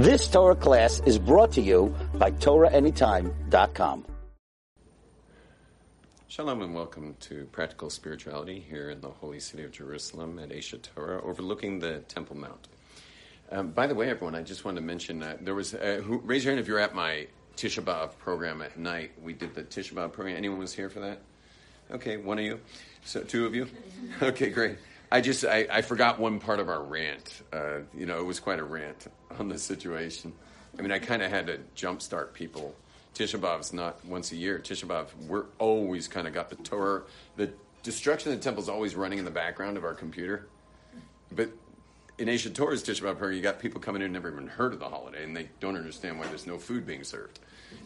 This Torah class is brought to you by TorahAnytime.com. Shalom and welcome to Practical Spirituality here in the holy city of Jerusalem at Aish Torah, overlooking the Temple Mount. Um, by the way, everyone, I just wanted to mention that there was. Uh, who, raise your hand if you're at my Tisha B'av program at night. We did the Tisha B'av program. Anyone was here for that? Okay, one of you, so two of you. Okay, great. I just I, I forgot one part of our rant. Uh, you know, it was quite a rant on the situation. I mean, I kind of had to jumpstart people. Tisha B'av's not once a year. Tisha B'av, we're always kind of got the Torah. The destruction of the temple is always running in the background of our computer. But in Aish HaTorah's Tisha B'av prayer, you got people coming in who never even heard of the holiday, and they don't understand why there's no food being served.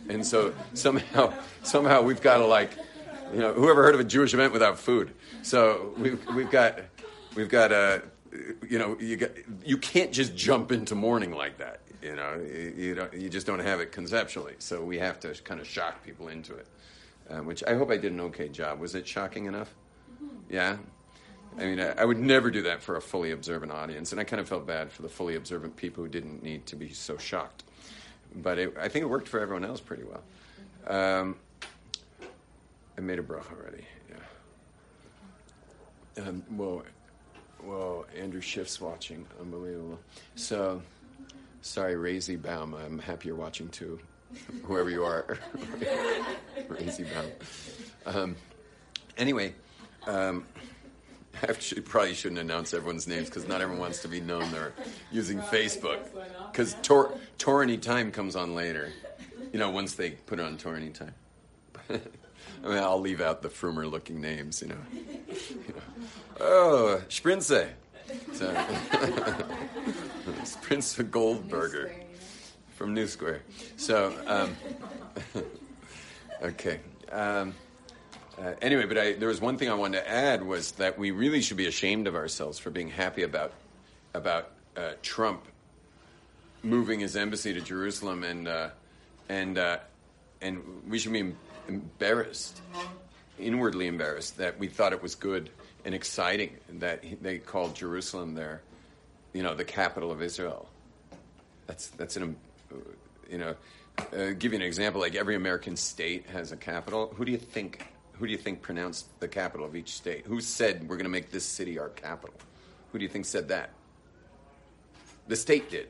And so somehow, somehow we've got to like, you know, whoever heard of a Jewish event without food? So we've we've got we've got a, you know, you got you can't just jump into mourning like that. You know, you, you don't, you just don't have it conceptually. So we have to kind of shock people into it, uh, which I hope I did an okay job. Was it shocking enough? Yeah. I mean, I, I would never do that for a fully observant audience, and I kind of felt bad for the fully observant people who didn't need to be so shocked. But it, I think it worked for everyone else pretty well. Um, I made a bracha already. Yeah. Um, well, well, Andrew Schiff's watching. Unbelievable. So, sorry, Razy Baum. I'm happy you're watching too, whoever you are. Razy Baum. Um, anyway, um, I actually, probably shouldn't announce everyone's names because not everyone wants to be known they're using Facebook. Because Tor, Anytime comes on later. You know, once they put it on TorahAnytime. I mean, I'll leave out the Frumer looking names, you know. You know. Oh, Sprinze. So, Sprinze Goldberger from New Square. So, um, okay. Um, uh, anyway, but I, there was one thing I wanted to add was that we really should be ashamed of ourselves for being happy about about uh, Trump moving his embassy to Jerusalem, and uh, and uh, and we should be embarrassed, inwardly embarrassed, that we thought it was good and exciting that they called Jerusalem their, you know, the capital of Israel. That's that's an, you know, uh, give you an example. Like every American state has a capital. Who do you think? Who do you think pronounced the capital of each state? Who said we're going to make this city our capital? Who do you think said that? The state did,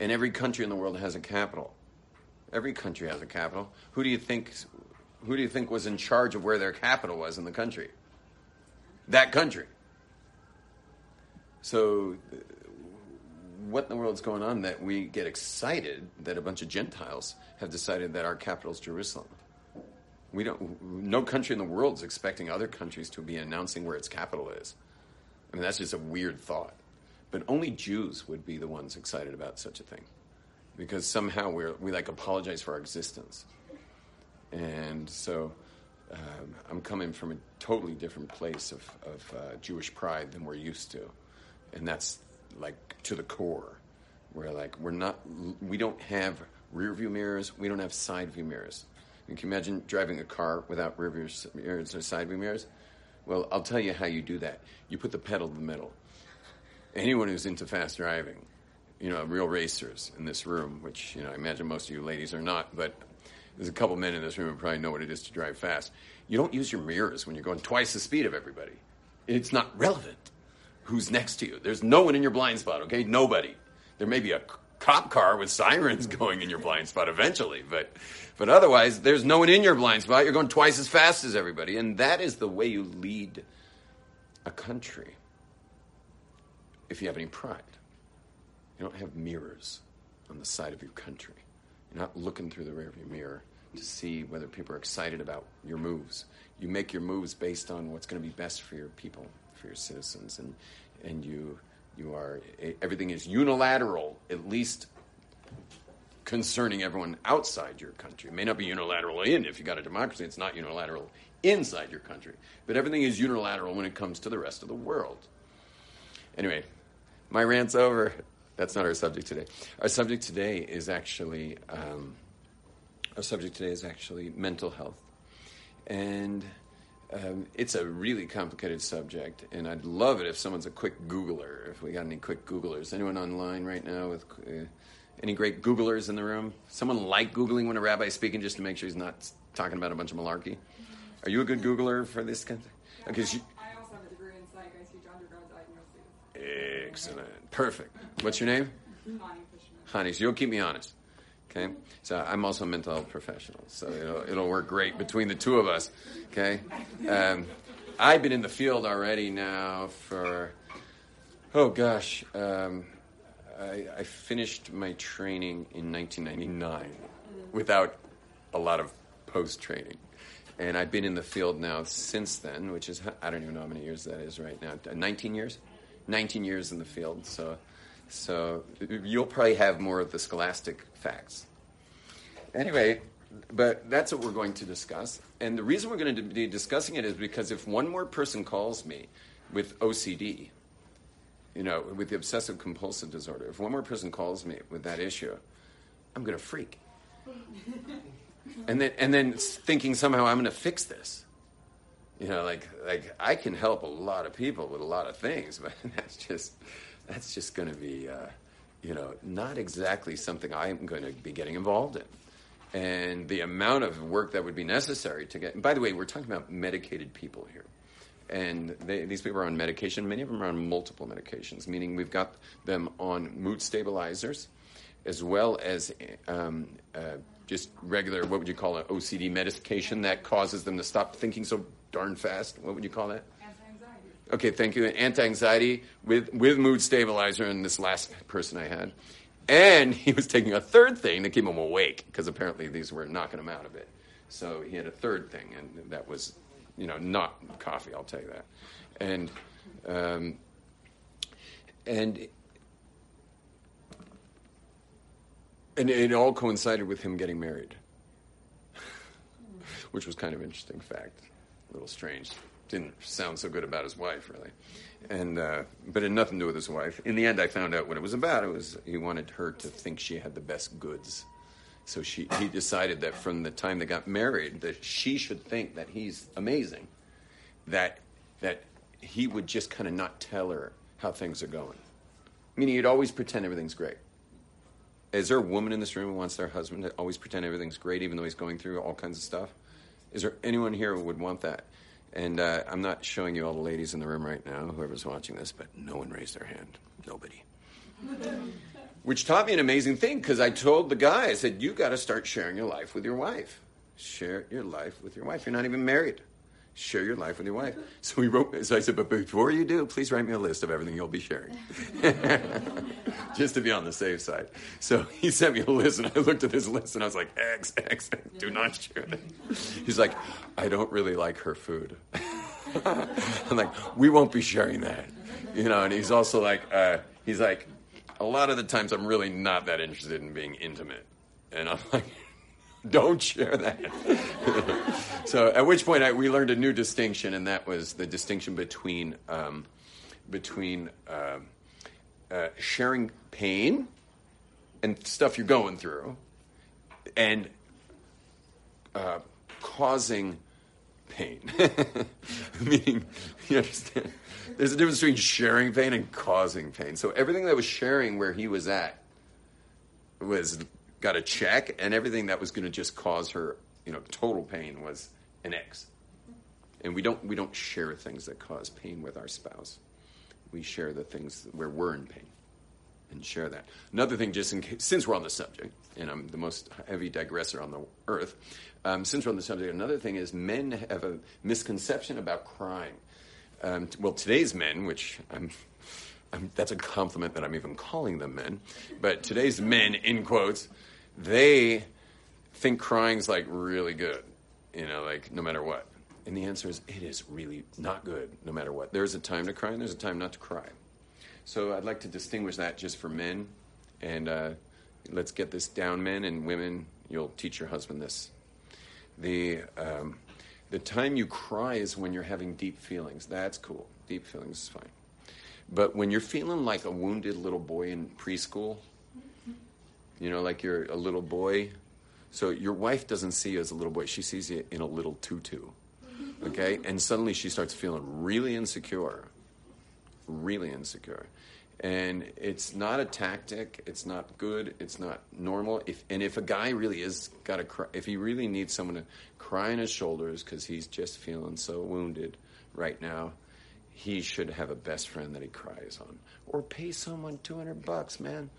and every country in the world has a capital. Every country has a capital. Who do you think? Who do you think was in charge of where their capital was in the country? That country. So, what in the world's going on that we get excited that a bunch of Gentiles have decided that our capital is Jerusalem? We don't. No country in the world is expecting other countries to be announcing where its capital is. I mean, that's just a weird thought. But only Jews would be the ones excited about such a thing, because somehow we we like apologize for our existence, and so um, I'm coming from a totally different place of, of uh, Jewish pride than we're used to, and that's like to the core. We're like we're not we don't have rear view mirrors, we don't have side view mirrors. Can you imagine driving a car without rear view mirrors or side view mirrors. Well, I'll tell you how you do that. You put the pedal in the middle. Anyone who's into fast driving, you know, real racers in this room, which you know, I imagine most of you ladies are not, but there's a couple men in this room who probably know what it is to drive fast. You don't use your mirrors when you're going twice the speed of everybody. It's not relevant who's next to you. There's no one in your blind spot, okay? Nobody. There may be a cop car with sirens going in your blind spot eventually, but but otherwise there's no one in your blind spot. You're going twice as fast as everybody, and that is the way you lead a country. If you have any pride. You don't have mirrors on the side of your country. You're not looking through the rearview mirror to see whether people are excited about your moves. You make your moves based on what's going to be best for your people, for your citizens, and and you you are everything is unilateral, at least concerning everyone outside your country. It may not be unilateral in if you got a democracy. It's not unilateral inside your country, but everything is unilateral when it comes to the rest of the world. Anyway, my rant's over. That's not our subject today. Our subject today is actually um, our subject today is actually mental health, and um, it's a really complicated subject. And I'd love it if someone's a quick Googler. If we got any quick Googlers, anyone online right now with uh, Any great Googlers in the room? Someone like Googling when a rabbi's speaking just to make sure he's not talking about a bunch of malarkey? Are you a good Googler for this kind of thing? Okay, so you- I also have a degree in psych. I teach undergrad diagnosis. excellent. Perfect. What's your name? Connie Fishman. Honey, so you'll keep me honest. Okay? So I'm also a mental health professional, so it'll, it'll work great between the two of us. Okay? Um, I've been in the field already now for, oh gosh, um, I, I finished my training in 1999 without a lot of post training. And I've been in the field now since then, which is, I don't even know how many years that is right now. 19 years? 19 years in the field. So, so you'll probably have more of the scholastic facts. Anyway, but that's what we're going to discuss. And the reason we're going to be discussing it is because if one more person calls me with OCD, you know, with the obsessive compulsive disorder, if one more person calls me with that issue, I'm going to freak. and then, and then thinking somehow I'm going to fix this. You know, like like I can help a lot of people with a lot of things, but that's just that's just going to be, uh, you know, not exactly something I'm going to be getting involved in. And the amount of work that would be necessary to get. By the way, we're talking about medicated people here, and they, these people are on medication. Many of them are on multiple medications, meaning we've got them on mood stabilizers, as well as um, uh, just regular, what would you call it, OCD medication that causes them to stop thinking so darn fast. What would you call that? Anti-anxiety. Okay, thank you. Anti-anxiety with with mood stabilizer, and this last person I had, and he was taking a third thing to keep him awake because apparently these were knocking him out a bit. So he had a third thing, and that was, you know, not coffee. I'll tell you that, and um, and and it all coincided with him getting married, which was kind of interesting fact. A little strange. Didn't sound so good about his wife, really, and uh, but it had nothing to do with his wife. In the end, I found out what it was about. It was he wanted her to think she had the best goods, so she he decided that from the time they got married, that she should think that he's amazing, that that he would just kind of not tell her how things are going, meaning he'd always pretend everything's great. Is there a woman in this room who wants their husband to always pretend everything's great, even though he's going through all kinds of stuff? Is there anyone here who would want that? And uh, I'm not showing you all the ladies in the room right now, whoever's watching this, but no one raised their hand. Nobody. Which taught me an amazing thing because I told the guy, I said, you got to start sharing your life with your wife. Share your life with your wife. You're not even married. Share your life with your wife. So we wrote. So I said, but before you do, please write me a list of everything you'll be sharing, just to be on the safe side. So he sent me a list, and I looked at this list, and I was like, X, X, X do not share that. He's like, I don't really like her food. I'm like, we won't be sharing that, you know. And he's also like, uh, he's like, a lot of the times I'm really not that interested in being intimate, and I'm like. Don't share that. so, at which point I, we learned a new distinction, and that was the distinction between um, between um uh, sharing pain and stuff you're going through, and uh, causing pain. Meaning, you understand? There's a difference between sharing pain and causing pain. So everything that was sharing where he was at was got a check, and everything that was going to just cause her, you know, total pain was an X. And we don't we don't share things that cause pain with our spouse. We share the things where we're in pain, and share that. Another thing, just in case, since we're on the subject, and I'm the most heavy digressor on the earth. Um, since we're on the subject, another thing is men have a misconception about crying. Um, well, today's men, which I'm I'm, that's a compliment that I'm even calling them men. But today's men, in quotes, they think crying's like really good, you know, like no matter what. And the answer is it is really not good no matter what. There's a time to cry and there's a time not to cry. So I'd like to distinguish that just for men. And uh, let's get this down, men and women. You'll teach your husband this. The, um, the time you cry is when you're having deep feelings. That's cool. Deep feelings is fine. But when you're feeling like a wounded little boy in preschool, you know, like you're a little boy. So your wife doesn't see you as a little boy, she sees you in a little tutu. Okay? And suddenly she starts feeling really insecure. Really insecure. And it's not a tactic. It's not good. It's not normal. If and if a guy really is got to cry, if he really needs someone to cry on his shoulders because he's just feeling so wounded right now, he should have a best friend that he cries on, or pay someone two hundred bucks, man.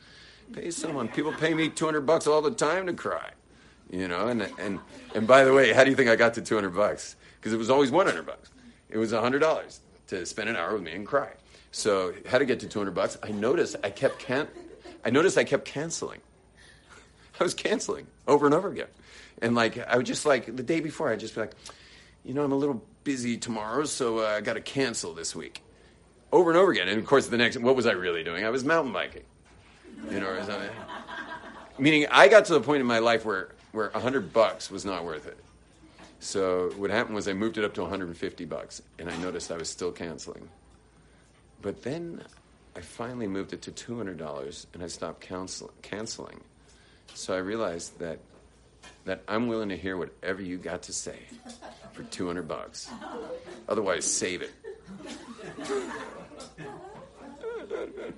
Pay someone. People pay me two hundred bucks all the time to cry, you know. And and and by the way, how do you think I got to two hundred bucks? Because it was always one hundred bucks. It was hundred dollars to spend an hour with me and cry. So how to get to 200 bucks? I noticed I kept can I noticed I kept canceling. I was canceling over and over again. And like I would just like the day before I'd just be like, you know, I'm a little busy tomorrow, so uh, I got to cancel this week. Over and over again. And of course the next what was I really doing? I was mountain biking. You know, meaning I got to the point in my life where where 100 bucks was not worth it. So what happened was I moved it up to 150 bucks and I noticed I was still canceling. But then I finally moved it to $200 and I stopped counsel- canceling. So I realized that that I'm willing to hear whatever you got to say for 200 bucks. Otherwise, save it.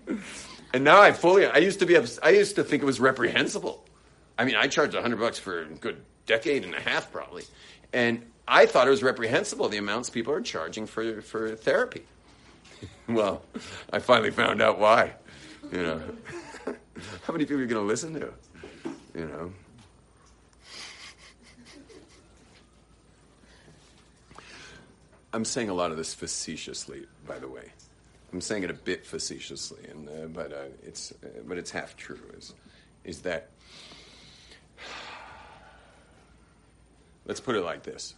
and now I fully I used to be I used to think it was reprehensible. I mean, I charged 100 bucks for a good decade and a half probably. And I thought it was reprehensible the amounts people are charging for for therapy. well, I finally found out why. You know, how many people are you going to listen to? You know. I'm saying a lot of this facetiously, by the way. I'm saying it a bit facetiously, and uh, but uh, it's uh, but it's half true. Is is that? Let's put it like this: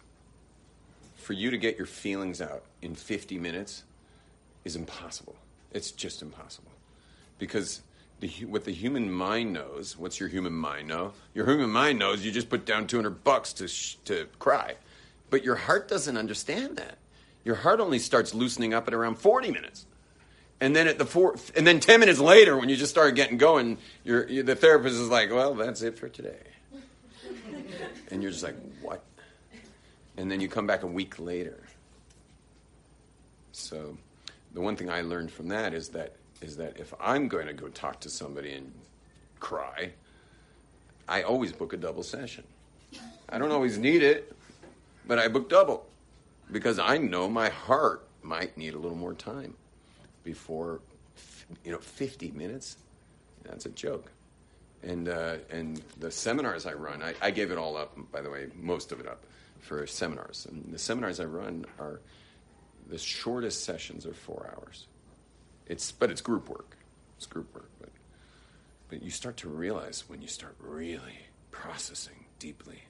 for you to get your feelings out in 50 minutes is impossible. It's just impossible. Because the, what the human mind knows, what's your human mind know? Your human mind knows you just put down 200 bucks to, sh- to cry. But your heart doesn't understand that. Your heart only starts loosening up at around 40 minutes. And then at the four, and then 10 minutes later, when you just start getting going, you the therapist is like, well, that's it for today. and you're just like, what? And then you come back a week later. So the one thing I learned from that is that is that if I'm going to go talk to somebody and cry, I always book a double session. I don't always need it, but I book double because I know my heart might need a little more time before you know 50 minutes. That's a joke. And uh, and the seminars I run, I, I gave it all up. By the way, most of it up for seminars. And the seminars I run are the shortest sessions are four hours. It's but it's group work. It's group work, but but you start to realize when you start really processing deeply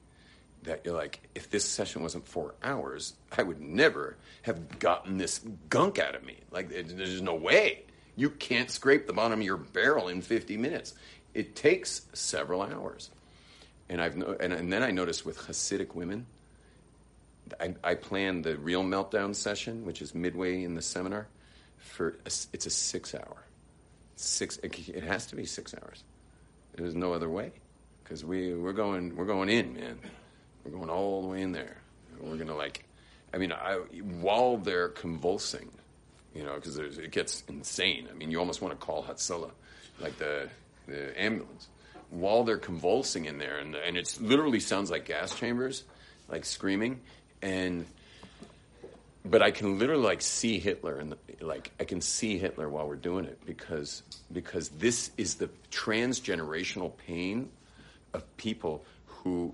that you're like, if this session wasn't four hours, I would never have gotten this gunk out of me. Like, there's no way. You can't scrape the bottom of your barrel in 50 minutes. It takes several hours. And I've no, and, and then I noticed with Hasidic women, I, I planned the real meltdown session, which is midway in the seminar. For a, it's a six hour, six. It has to be six hours. There's no other way, because we we're going we're going in, man. We're going all the way in there. We're gonna like, I mean, I, while they're convulsing, you know, because it gets insane. I mean, you almost want to call Hatzalah, like the the ambulance, while they're convulsing in there, and and it literally sounds like gas chambers, like screaming and but I can literally like see Hitler and like I can see Hitler while we're doing it because because this is the transgenerational pain of people who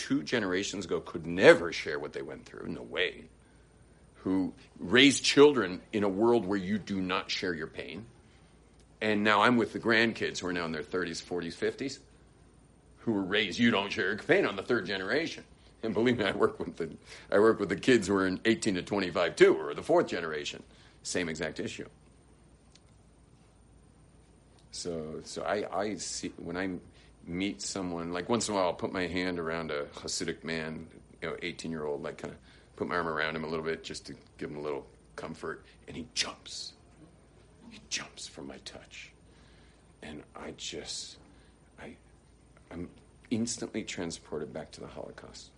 two generations ago could never share what they went through. No way. Who raised children in a world where you do not share your pain. And now I'm with the grandkids who are now in their 30s, 40s, 50s, who were raised, you don't share your pain on the third generation. And believe me, I work with the I work with the kids who are in 18 to 25 too, or the fourth generation. Same exact issue. So so I, I see when I meet someone, like once in a while I'll put my hand around a Hasidic man, you know, 18 year old, like kind of put my arm around him a little bit just to give him a little comfort, and he jumps. He jumps from my touch. And I just I I'm instantly transported back to the Holocaust.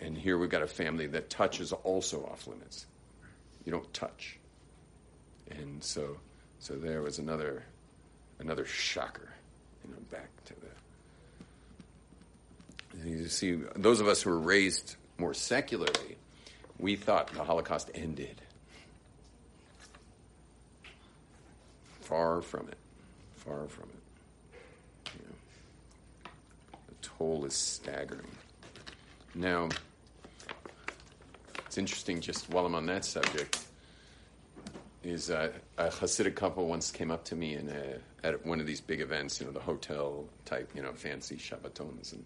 And here we've got a family that touch is also off limits. You don't touch. And so So there was another another shocker, know, back to the. You see, those of us who were raised more secularly, we thought the Holocaust ended. Far from it. Far from it. The toll is staggering. Now, it's interesting, just while I'm on that subject, is uh, a Hasidic couple once came up to me in a, at one of these big events, you know, the hotel type, you know, fancy Shabbatons, and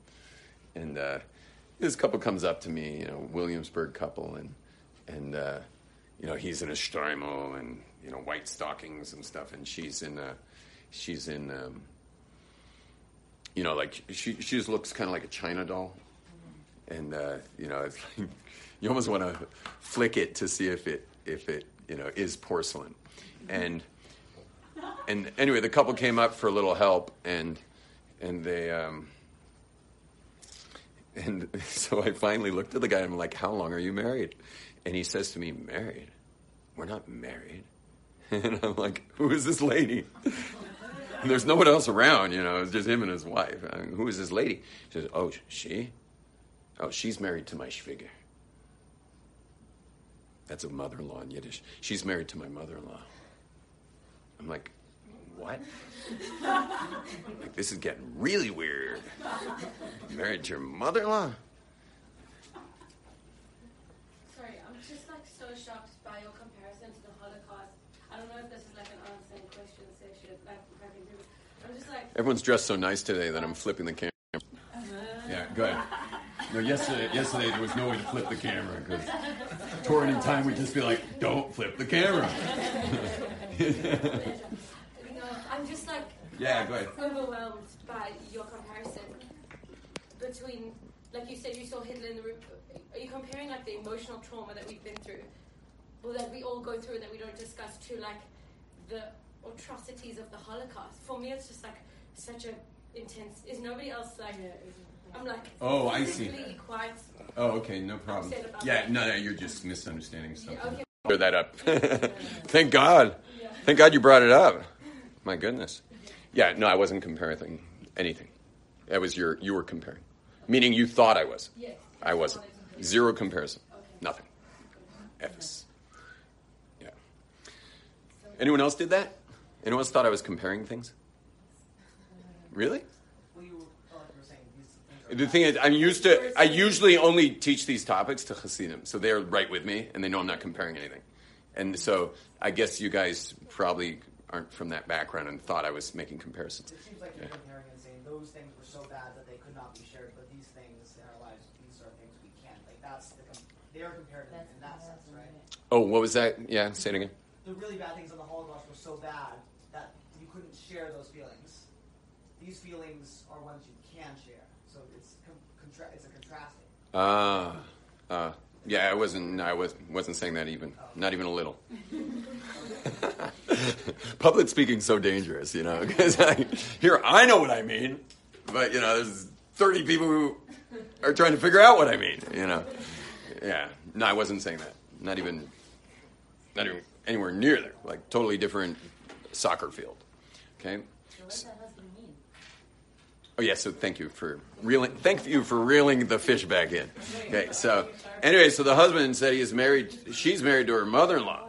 and uh, this couple comes up to me, you know, Williamsburg couple, and and uh, you know he's in a shtreimel and you know white stockings and stuff, and she's in a, she's in um, you know like she she just looks kind of like a China doll, and uh, you know like you almost want to flick it to see if it if it you know is porcelain, and and anyway the couple came up for a little help and and they. Um, and so I finally looked at the guy and I'm like, How long are you married? And he says to me, Married? We're not married. And I'm like, Who is this lady? And there's no one else around, you know, it's just him and his wife. I mean, Who is this lady? She says, Oh, she? Oh, she's married to my Schwieger. That's a mother in Yiddish. She's married to my mother in law. I'm like, What? like, this is getting really weird. Married to your mother in law? Sorry, I'm just like so shocked by your comparison to the Holocaust. I don't know if this is like an answering question session, like I can do it. I'm just like, Everyone's dressed so nice today that I'm flipping the camera. Uh-huh. Yeah, go ahead. No, yesterday, yesterday there was no way to flip the camera because TorahAnytime would just be like, "Don't flip the camera." you know, I'm just like yeah, go ahead. overwhelmed by your comparison between, like you said, you saw Hitler in the room. Are you comparing like the emotional trauma that we've been through, or that we all go through that we don't discuss, to like the atrocities of the Holocaust? For me, it's just like such a intense. Is nobody else like? I'm like. Oh, I see. physically Quite. Oh, okay, no problem. Yeah, that. no, no, you're just misunderstanding something. Yeah, okay. Clear that up. Thank God. Thank God you brought it up. My goodness. Yeah, no, I wasn't comparing anything. That was your you were comparing, meaning you thought I was. Yes. I wasn't. Zero comparison. Nothing. F's. Yeah. Anyone else did that? Anyone else thought I was comparing things? Really? Well, you were, oh, like you were saying, these things are The thing is, I'm used to. I usually only teach these topics to Hasidim, so they're right with me, and they know I'm not comparing anything. And so, I guess you guys probably aren't from that background and thought I was making comparisons. It seems like you're comparing and saying those things were so bad that they could not be shared, but these things in our lives, these are things we can. Like that's the com- they are compared in, in that sense, right? Oh, what was that? Yeah, say it again. The really bad things on the Holocaust were so bad that you couldn't share those feelings. These feelings are ones you can share, so it's com- contra- it's a contrasting. Ah, uh, yeah, I wasn't. I was wasn't saying that even. Not even a little. Public speaking's so dangerous, you know, because I, here I know what I mean, but you know, there's 30 people who are trying to figure out what I mean, you know. Yeah, no, I wasn't saying that. Not even, not even anywhere near there. Like totally different soccer field. Okay. What does that husband mean? Oh yeah, so thank you for reeling. Thank you for reeling the fish back in. Okay, so anyway, so the husband said he is married. She's married to her mother-in-law.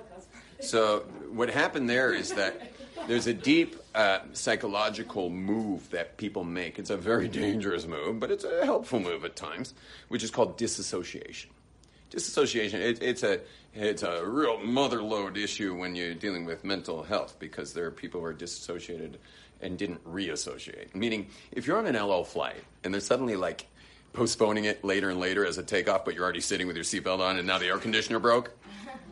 So what happened there is that there's a deep uh, psychological move that people make. It's a very dangerous move, but it's a helpful move at times, which is called disassociation. Disassociation. It, it's a it's a real mother load issue when you're dealing with mental health because there are people who are disassociated and didn't reassociate. Meaning, if you're on an El Al flight and they're suddenly like postponing it later and later as a takeoff, but you're already sitting with your seatbelt on and now the air conditioner broke,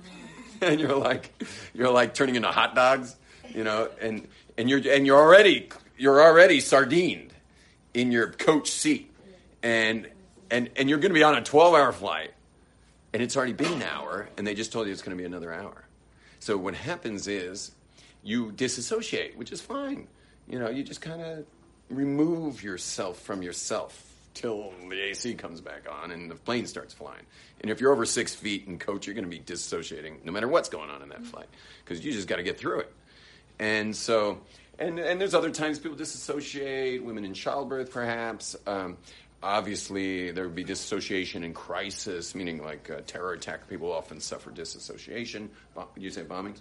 and you're like you're like turning into hot dogs, you know, and and you're and you're already you're already sardined in your coach seat, and and and you're going to be on a 12 hour flight, and it's already been an hour, and they just told you it's going to be another hour. So what happens is you disassociate, which is fine. You know, you just kind of remove yourself from yourself till the AC comes back on and the plane starts flying. And if you're over six feet in coach, you're going to be dissociating no matter what's going on in that flight because you just got to get through it. And so, and, and there's other times people disassociate, women in childbirth perhaps. Um, obviously, there would be disassociation in crisis, meaning like a terror attack. People often suffer disassociation. You say bombings?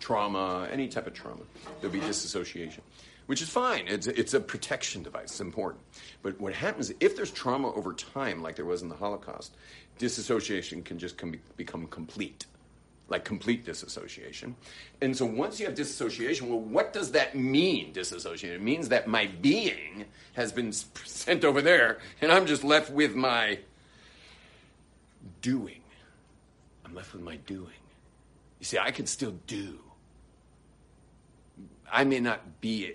Trauma. Any type of trauma. There'll be disassociation, which is fine. It's, it's a protection device. It's important. But what happens if there's trauma over time, like there was in the Holocaust, disassociation can just com- become complete like complete disassociation. And so once you have disassociation, well, what does that mean, disassociation? It means that my being has been sent over there, and I'm just left with my doing. I'm left with my doing. You see, I can still do. I may not be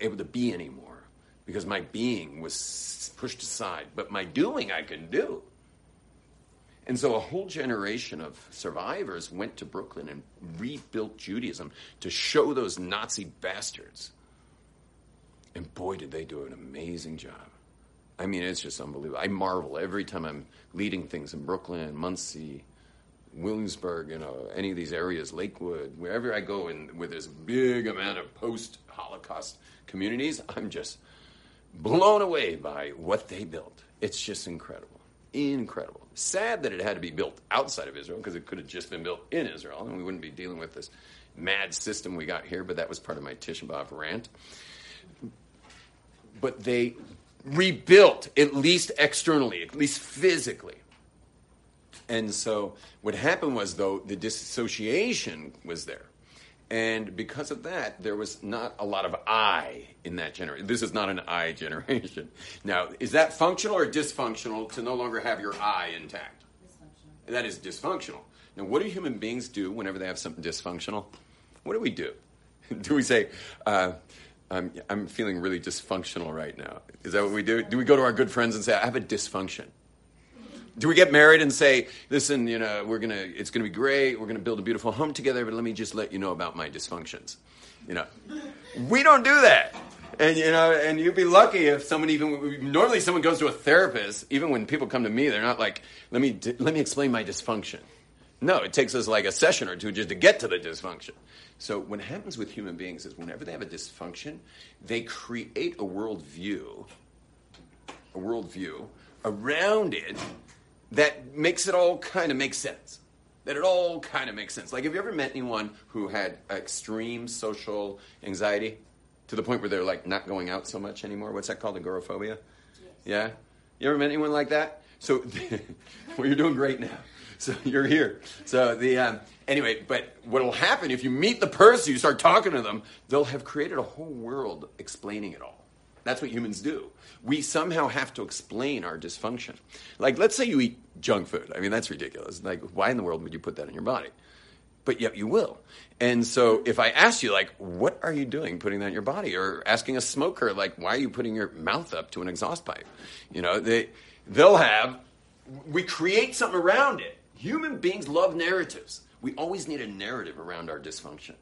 able to be anymore because my being was pushed aside, but my doing I can do. And so a whole generation of survivors went to Brooklyn and rebuilt Judaism to show those Nazi bastards. And boy, did they do an amazing job. I mean, it's just unbelievable. I marvel every time I'm leading things in Brooklyn, Monsey, Williamsburg, you know, any of these areas, Lakewood, wherever I go in with this big amount of post Holocaust communities, I'm just blown away by what they built. It's just incredible. Incredible. Sad that it had to be built outside of Israel because it could have just been built in Israel and we wouldn't be dealing with this mad system we got here, but that was part of my Tisha B'Av rant. But they rebuilt, at least externally, at least physically. And so what happened was, though, the disassociation was there. And because of that, there was not a lot of I in that generation. This is not an I generation. Now, is that functional or dysfunctional to no longer have your I intact? That is dysfunctional. Now, what do human beings do whenever they have something dysfunctional? What do we do? do we say, uh, I'm, I'm feeling really dysfunctional right now? Is that what we do? Do we go to our good friends and say, I have a dysfunction? Do we get married and say, listen, you know, we're gonna, it's gonna be great, we're gonna build a beautiful home together, but let me just let you know about my dysfunctions. You know, we don't do that. And you know, and you'd be lucky if someone even normally someone goes to a therapist. Even when people come to me, they're not like, let me let me explain my dysfunction. No, it takes us like a session or two just to get to the dysfunction. So what happens with human beings is whenever they have a dysfunction, they create a worldview, a worldview around it that makes it all kind of make sense. That it all kind of makes sense. Like, have you ever met anyone who had extreme social anxiety to the point where they're like not going out so much anymore? What's that called? Agoraphobia? Yeah? You ever met anyone like that? So, well, you're doing great now. So you're here. So the um, anyway, but what will happen if you meet the person, you start talking to them, they'll have created a whole world explaining it all. That's what humans do. We somehow have to explain our dysfunction. Like, let's say you eat junk food. I mean, that's ridiculous. Like, why in the world would you put that in your body? But yet you will. And so if I ask you, like, what are you doing putting that in your body? Or asking a smoker, like, why are you putting your mouth up to an exhaust pipe? You know, they, they'll have, we create something around it. Human beings love narratives. We always need a narrative around our dysfunction.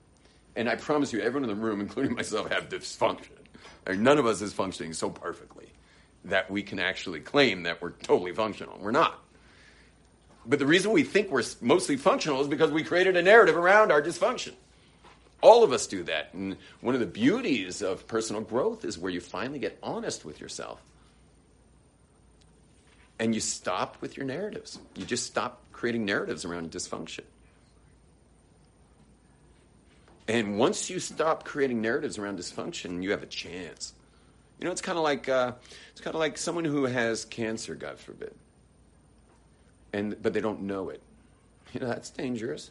And I promise you, everyone in the room, including myself, have dysfunction. None of us is functioning so perfectly that we can actually claim that we're totally functional. We're not. But the reason we think we're mostly functional is because we created a narrative around our dysfunction. All of us do that. And one of the beauties of personal growth is where you finally get honest with yourself. And you stop with your narratives. You just stop creating narratives around dysfunction. And once you stop creating narratives around dysfunction, you have a chance. You know, it's kind of like uh, it's kind of like someone who has cancer, God forbid, and but they don't know it. You know, that's dangerous.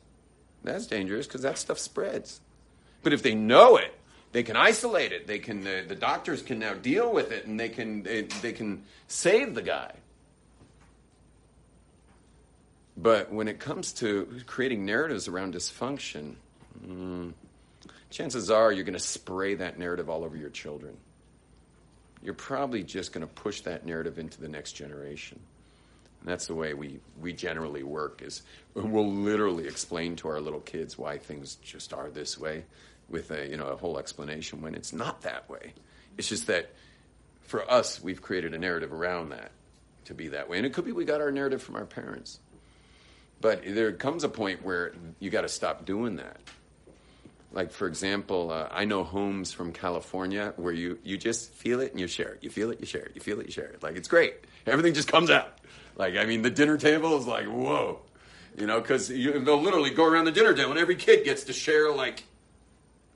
That's dangerous because that stuff spreads. But if they know it, they can isolate it. They can the, doctors can now deal with it, and they can they, they can save the guy. But when it comes to creating narratives around dysfunction, mm, chances are you're going to spray that narrative all over your children. You're probably just going to push that narrative into the next generation. And that's the way we, we generally work is we'll literally explain to our little kids why things just are this way with a, you know, a whole explanation when it's not that way. It's just that for us, we've created a narrative around that to be that way. And it could be we got our narrative from our parents. But there comes a point where you got to stop doing that. Like for example, uh, I know homes from California where you you just feel it and you share it. You feel it, you share it. You feel it, you share it. Like it's great. Everything just comes out. Like I mean, the dinner table is like whoa, you know, because they'll literally go around the dinner table and every kid gets to share like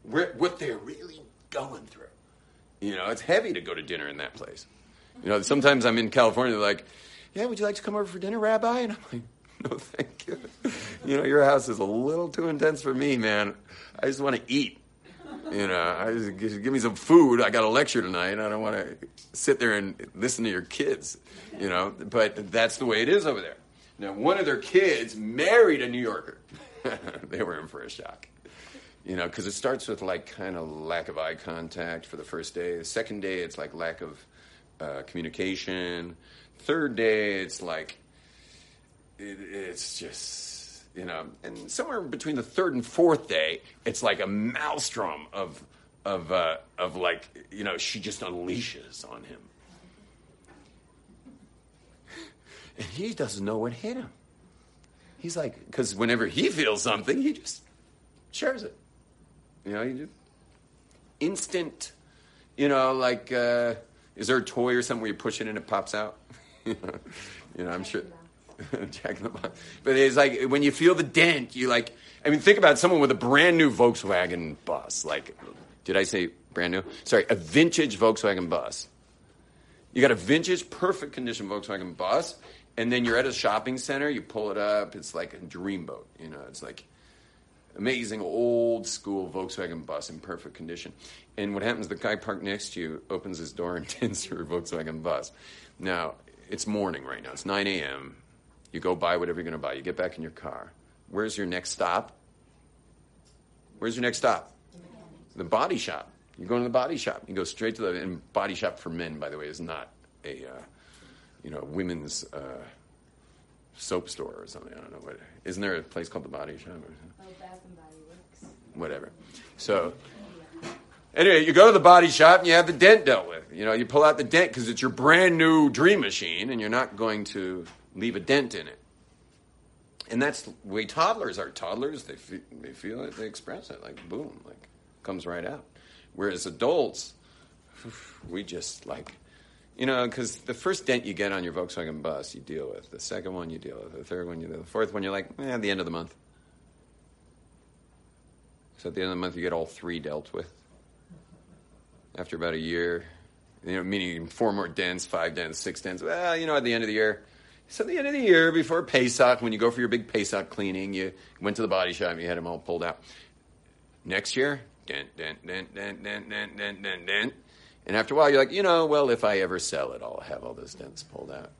where, what they're really going through. You know, it's heavy to go to dinner in that place. You know, sometimes I'm in California, like, yeah, would you like to come over for dinner, Rabbi? And I'm like, no, thank you. You know, your house is a little too intense for me, man. I just want to eat. You know, I just, just give me some food. I got a lecture tonight. I don't want to sit there and listen to your kids. You know, but that's the way it is over there. Now, one of their kids married a New Yorker. they were in for a shock. You know, because it starts with like kind of lack of eye contact for the first day. The second day, it's like lack of uh, communication. Third day, it's like it, it's just you know, and somewhere between the third and fourth day, it's like a maelstrom of of uh, of like you know, she just unleashes on him, and he doesn't know what hit him. He's like, because whenever he feels something, he just shares it. You know, you just instant. You know, like uh, is there a toy or something where you push it and it pops out? you know, I'm sure. Jack in the Box. But it's like when you feel the dent, you like. I mean, think about someone with a brand new Volkswagen bus. Like, did I say brand new? Sorry, a vintage Volkswagen bus. You got a vintage, perfect condition Volkswagen bus, and then you're at a shopping center. You pull it up. It's like a dreamboat. You know, it's like amazing old school Volkswagen bus in perfect condition. And what happens? The guy parked next to you opens his door and tends your Volkswagen bus. Now it's morning right now. It's 9 a.m. You go buy whatever you're going to buy. You get back in your car. Where's your next stop? Where's your next stop? The body shop. You go to the body shop. You go straight to the and body shop for men. By the way, is not a uh, you know women's uh, soap store or something. I don't know what. Isn't there a place called the Body Shop? Or something? Oh, Bath and Body Works. whatever. So anyway, you go to the body shop and you have the dent dealt with. You know, you pull out the dent because it's your brand new dream machine, and you're not going to leave a dent in it. And that's the way toddlers are. Toddlers, they fe- they feel it, they express it, like boom, like comes right out. Whereas adults, we just like, you know, because the first dent you get on your Volkswagen bus, you deal with. The second one, you deal with. The third one, you deal with. The fourth one, you're like, eh, at the end of the month. So at the end of the month, you get all three dealt with. After about a year, you know, meaning four more dents, five dents, six dents. Well, you know, at the end of the year. So at the end of the year, before Pesach, when you go for your big Pesach cleaning, you went to the body shop and you had them all pulled out. Next year, dent, dent, dent, dent, dent, dent, dent, dent, dent. And after a while, you're like, you know, well, if I ever sell it, I'll have all those dents pulled out.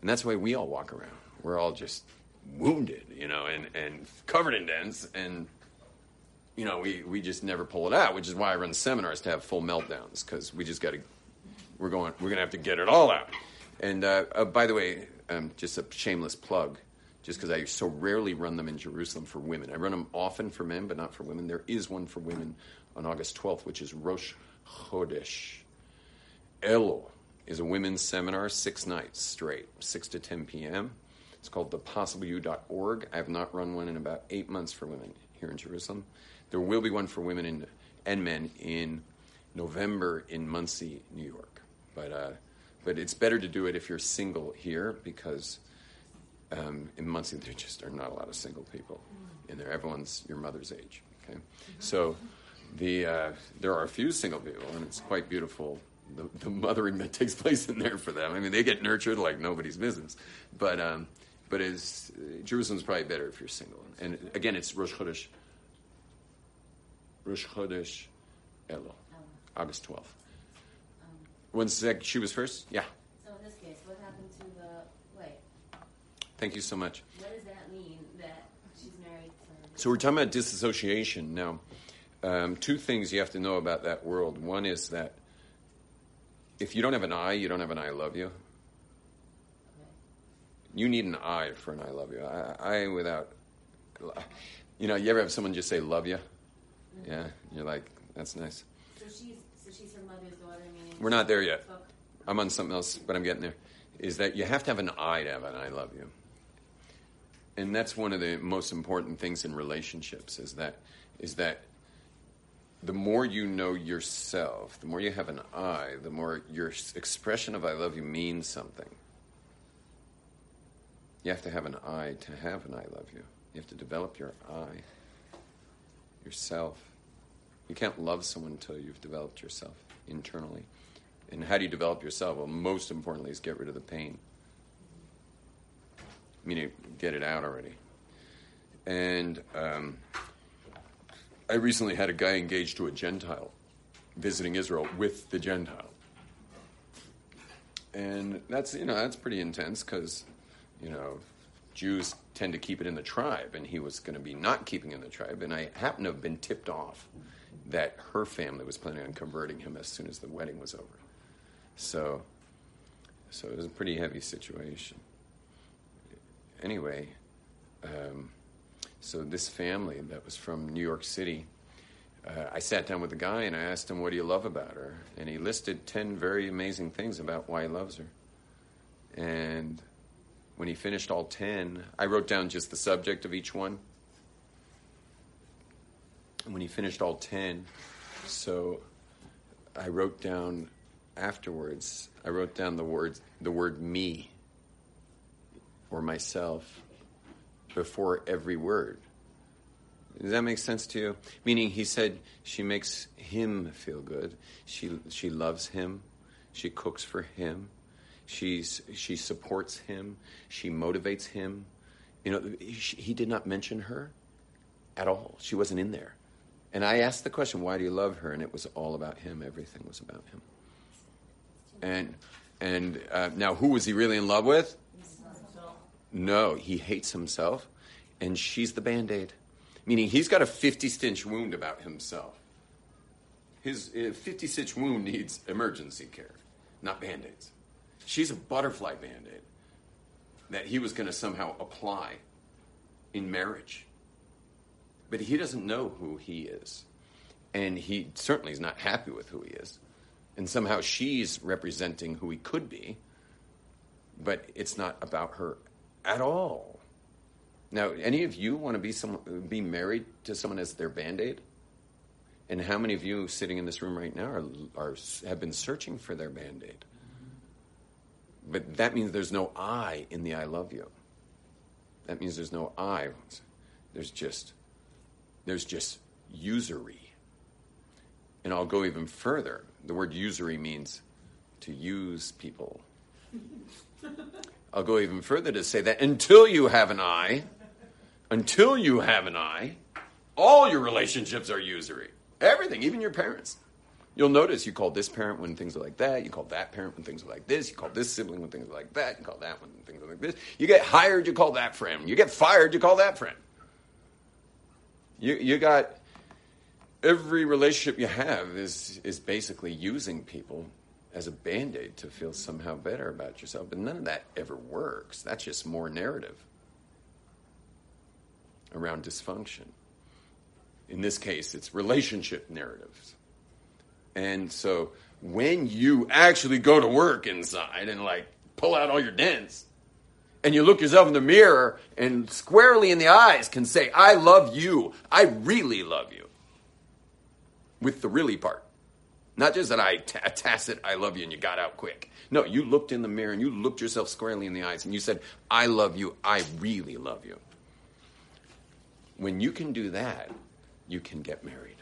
And that's the way we all walk around. We're all just wounded, you know, and, and covered in dents, and you know, we, we just never pull it out, which is why I run seminars to have full meltdowns because we just got to, we're going, we're going to have to get it all out. And uh, uh, by the way, um, just a shameless plug, just because I so rarely run them in Jerusalem for women. I run them often for men, but not for women. There is one for women on August 12th, which is Rosh Chodesh. Elul is a women's seminar, six nights straight, 6 to 10 p.m. It's called thepossibleU.org. I have not run one in about eight months for women here in Jerusalem. There will be one for women in, and men in November in Monsey, New York. But, uh, but it's better to do it if you're single here because um, in Monsey there just are not a lot of single people in there. Everyone's your mother's age. Okay, so the uh, there are a few single people, and it's quite beautiful. The, the mothering that takes place in there for them. I mean, they get nurtured like nobody's business. But um, but is Jerusalem's probably better if you're single. And again, it's Rosh Chodesh. Rosh Chodesh Elul, August twelfth. One sec. She was first. Yeah. So in this case, what happened to the wait? Thank you so much. What does that mean that she's married to? So we're talking about disassociation now. Um, two things you have to know about that world. One is that if you don't have an I, you don't have an I love you. You need an I for an I love you. I, I without, you know, you ever have someone just say love you? Yeah, you're like, that's nice. So she's so she's her mother's We're not there yet. I'm on something else, but I'm getting there. Is that you have to have an I to have an I love you. And that's one of the most important things in relationships is that is that the more you know yourself, the more you have an I, the more your expression of I love you means something. You have to have an I to have an I love you. You have to develop your I, yourself. You can't love someone until you've developed yourself internally. And how do you develop yourself? Well, most importantly, is get rid of the pain. Meaning, get it out already. And um, I recently had a guy engaged to a Gentile visiting Israel with the Gentile. And that's, you know, that's pretty intense because, you know, Jews tend to keep it in the tribe, and he was going to be not keeping in the tribe. And I happen to have been tipped off that her family was planning on converting him as soon as the wedding was over. So, so it was a pretty heavy situation. Anyway, um, so this family that was from New York City, uh, I sat down with the guy and I asked him, "What do you love about her?" And he listed ten very amazing things about why he loves her. And when he finished all ten, I wrote down just the subject of each one. And when he finished all ten, so I wrote down afterwards. I wrote down the word the word me or myself before every word. Does that make sense to you? Meaning, he said she makes him feel good. She she loves him. She cooks for him. She's she supports him. She motivates him. You know, he did not mention her at all. She wasn't in there. And I asked the question, "Why do you love her?" And it was all about him. Everything was about him. And and uh, now, who was he really in love with? No, he hates himself, and she's the band aid. Meaning he's got a 50 stitch wound about himself. His uh, 50 stitch wound needs emergency care, not band aids. She's a butterfly band aid that he was going to somehow apply in marriage. But he doesn't know who he is. And he certainly is not happy with who he is. And somehow she's representing who he could be, but it's not about her at all. Now, any of you want to be some, be married to someone as their band aid? And how many of you sitting in this room right now are, are have been searching for their band aid? But that means there's no I in the I love you. That means there's no I. There's just there's just usury. And I'll go even further. The word usury means to use people. I'll go even further to say that until you have an eye, until you have an eye, all your relationships are usury. Everything, even your parents. You'll notice you call this parent when things are like that. You call that parent when things are like this. You call this sibling when things are like that. You call that one when things are like this. You get hired, you call that friend. You get fired, you call that friend. You, you got every relationship you have is, is basically using people as a band aid to feel somehow better about yourself. But none of that ever works. That's just more narrative around dysfunction. In this case, it's relationship narratives. And so when you actually go to work inside and like pull out all your dents and you look yourself in the mirror and squarely in the eyes can say, I love you. I really love you. With the really part. Not just that I t- tacit, I love you, and you got out quick. No, you looked in the mirror and you looked yourself squarely in the eyes and you said, I love you. I really love you. When you can do that, you can get married.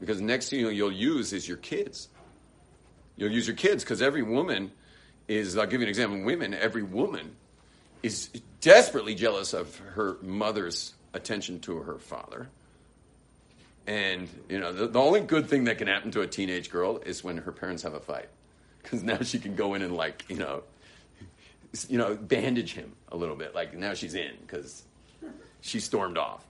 Because next thing you'll use is your kids. You'll use your kids because every woman is, I'll give you an example, women, every woman is desperately jealous of her mother's attention to her father. And, you know, the, the only good thing that can happen to a teenage girl is when her parents have a fight. Because now she can go in and, like, you know, you know, bandage him a little bit. Like, now she's in because she stormed off,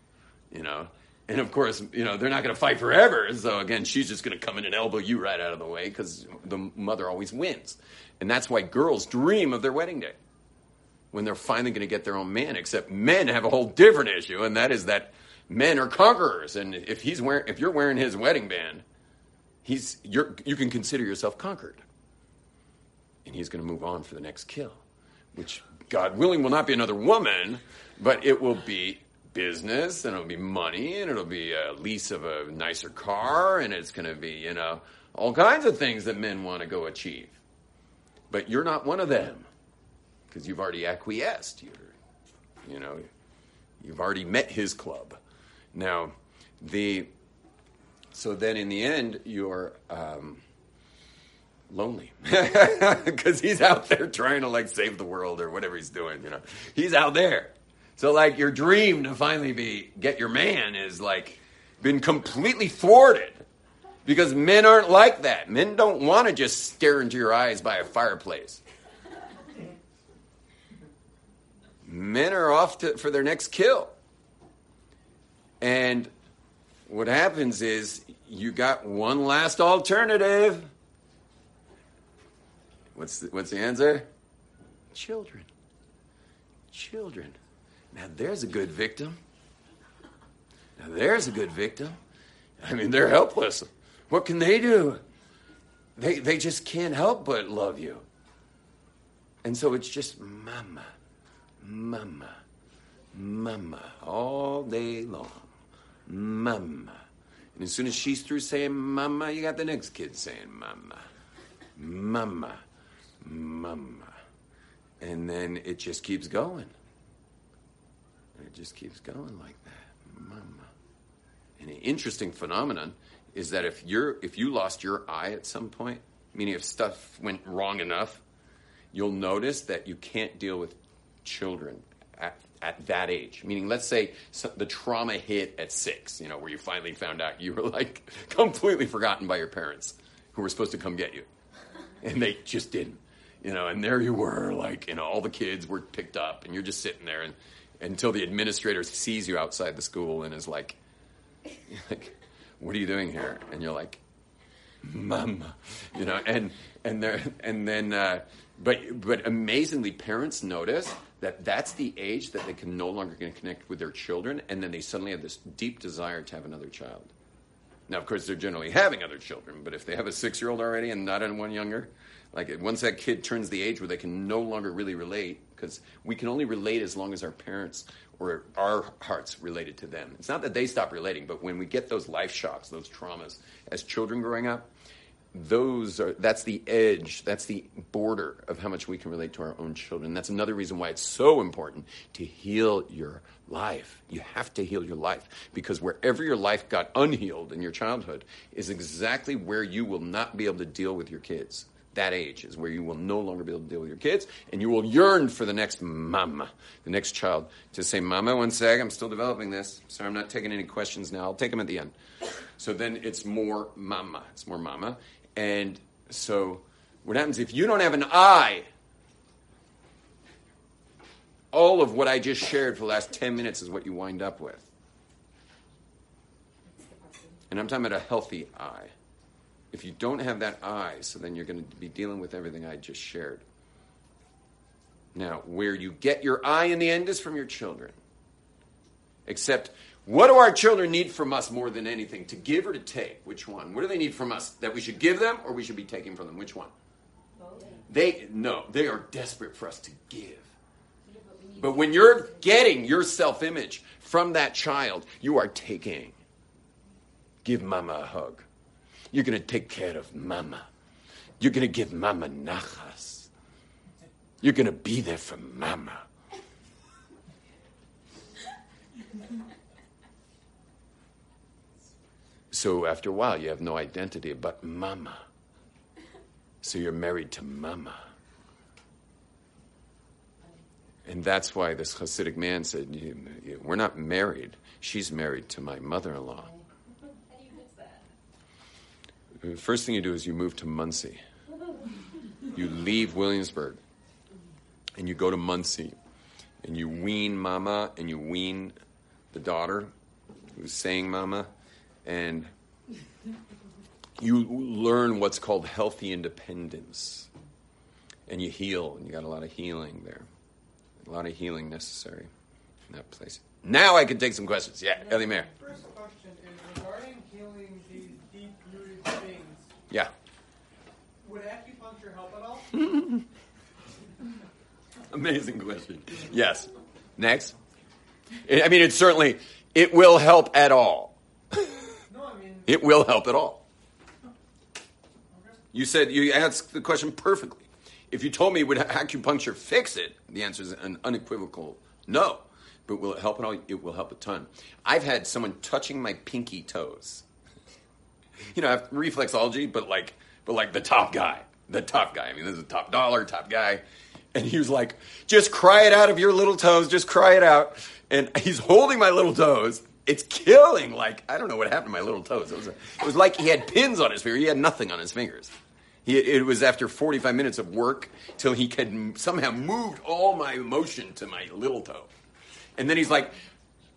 you know. And of course, you know, they're not going to fight forever. So again, she's just going to come in and elbow you right out of the way because the mother always wins. And that's why girls dream of their wedding day when they're finally going to get their own man. Except men have a whole different issue, and that is that men are conquerors. And if he's wearing, if you're wearing his wedding band, he's you're, you can consider yourself conquered. And he's going to move on for the next kill, which God willing will not be another woman, but it will be business and it'll be money and it'll be a lease of a nicer car and it's going to be, you know, all kinds of things that men want to go achieve. But you're not one of them because you've already acquiesced. You're, you know, you've already met his club. Now, the so then in the end you're um, lonely because he's out there trying to like save the world or whatever he's doing. You know, he's out there. So like your dream to finally be get your man is like been completely thwarted because men aren't like that. Men don't want to just stare into your eyes by a fireplace. Men are off to, for their next kill. And what happens is you got one last alternative. What's the, what's the answer? Children. Children. Now there's a good victim. Now there's a good victim. I mean, they're helpless. What can they do? They, they just can't help but love you. And so it's just mama, mama, mama all day long. Mama. And as soon as she's through saying mama, you got the next kid saying mama, mama, mama. And then it just keeps going. And it just keeps going like that. Mama. And an interesting phenomenon is that if you're if you lost your eye at some point, meaning if stuff went wrong enough, you'll notice that you can't deal with children at, at that age. Meaning, let's say so- the trauma hit at six, you know, where you finally found out you were like completely forgotten by your parents who were supposed to come get you, and they just didn't, you know, and there you were, like, you know, all the kids were picked up, and you're just sitting there, and until the administrator sees you outside the school and is like, like, what are you doing here? And you're like, mama, you know, and and there and then, uh, but but amazingly, parents notice that that's the age that they can no longer connect with their children, and then they suddenly have this deep desire to have another child. Now, of course, they're generally having other children, but if they have a six-year-old already and not one younger, like once that kid turns the age where they can no longer really relate, because we can only relate as long as our parents or our hearts related to them. It's not that they stop relating, but when we get those life shocks, those traumas as children growing up, those are that's the edge that's the border of how much we can relate to our own children. That's another reason why it's so important to heal your life. You have to heal your life because wherever your life got unhealed in your childhood is exactly where you will not be able to deal with your kids. That age is where you will no longer be able to deal with your kids and you will yearn for the next mama the next child to say mama one sec i'm still developing this. Sorry i'm not taking any questions now. I'll take them at the end. So then it's more mama. It's more mama and so what happens if you don't have an eye? All of what I just shared for the last 10 minutes is what you wind up with. And I'm talking about a healthy eye. If you don't have that eye, so then you're going to be dealing with everything I just shared. Now, where you get your eye in the end is from your children. Except what do our children need from us more than anything? To give or to take? Which one? What do they need from us? That we should give them or we should be taking from them? Which one? They no, they are desperate for us to give. But when you're getting your self-image from that child, you are taking. Give mama a hug. You're going to take care of mama. You're going to give mama nachas. You're going to be there for mama. So after a while, you have no identity but mama. So you're married to mama. And that's why this Hasidic man said, "You- you- We're not married. She's married to my mother in law. How do you fix that? The first thing you do is you move to Monsey. You leave Williamsburg and you go to Monsey and you wean mama and you wean the daughter who's saying mama and you learn what's called healthy independence and you heal and you got a lot of healing there a lot of healing necessary in that place now i can take some questions yeah ellie mayer First question is regarding healing these deep-rooted things. yeah Would acupuncture help at all? Amazing question. Yes. Next. I mean, it certainly it will help at all. It will help at all. You said you asked the question perfectly. If you told me would acupuncture fix it, the answer is an unequivocal no. But will it help at all? It will help a ton. I've had someone touching my pinky toes. You know, I have reflexology, but like, but like the top guy, the top guy. I mean, this is a top dollar, top guy. And he was like, "Just cry it out of your little toes. Just cry it out." And he's holding my little toes. It's killing. Like I don't know what happened to my little toes. It was, it was like he had pins on his finger. He had nothing on his fingers. He, it was after 45 minutes of work till he m- somehow moved all my emotion to my little toe. And then he's like,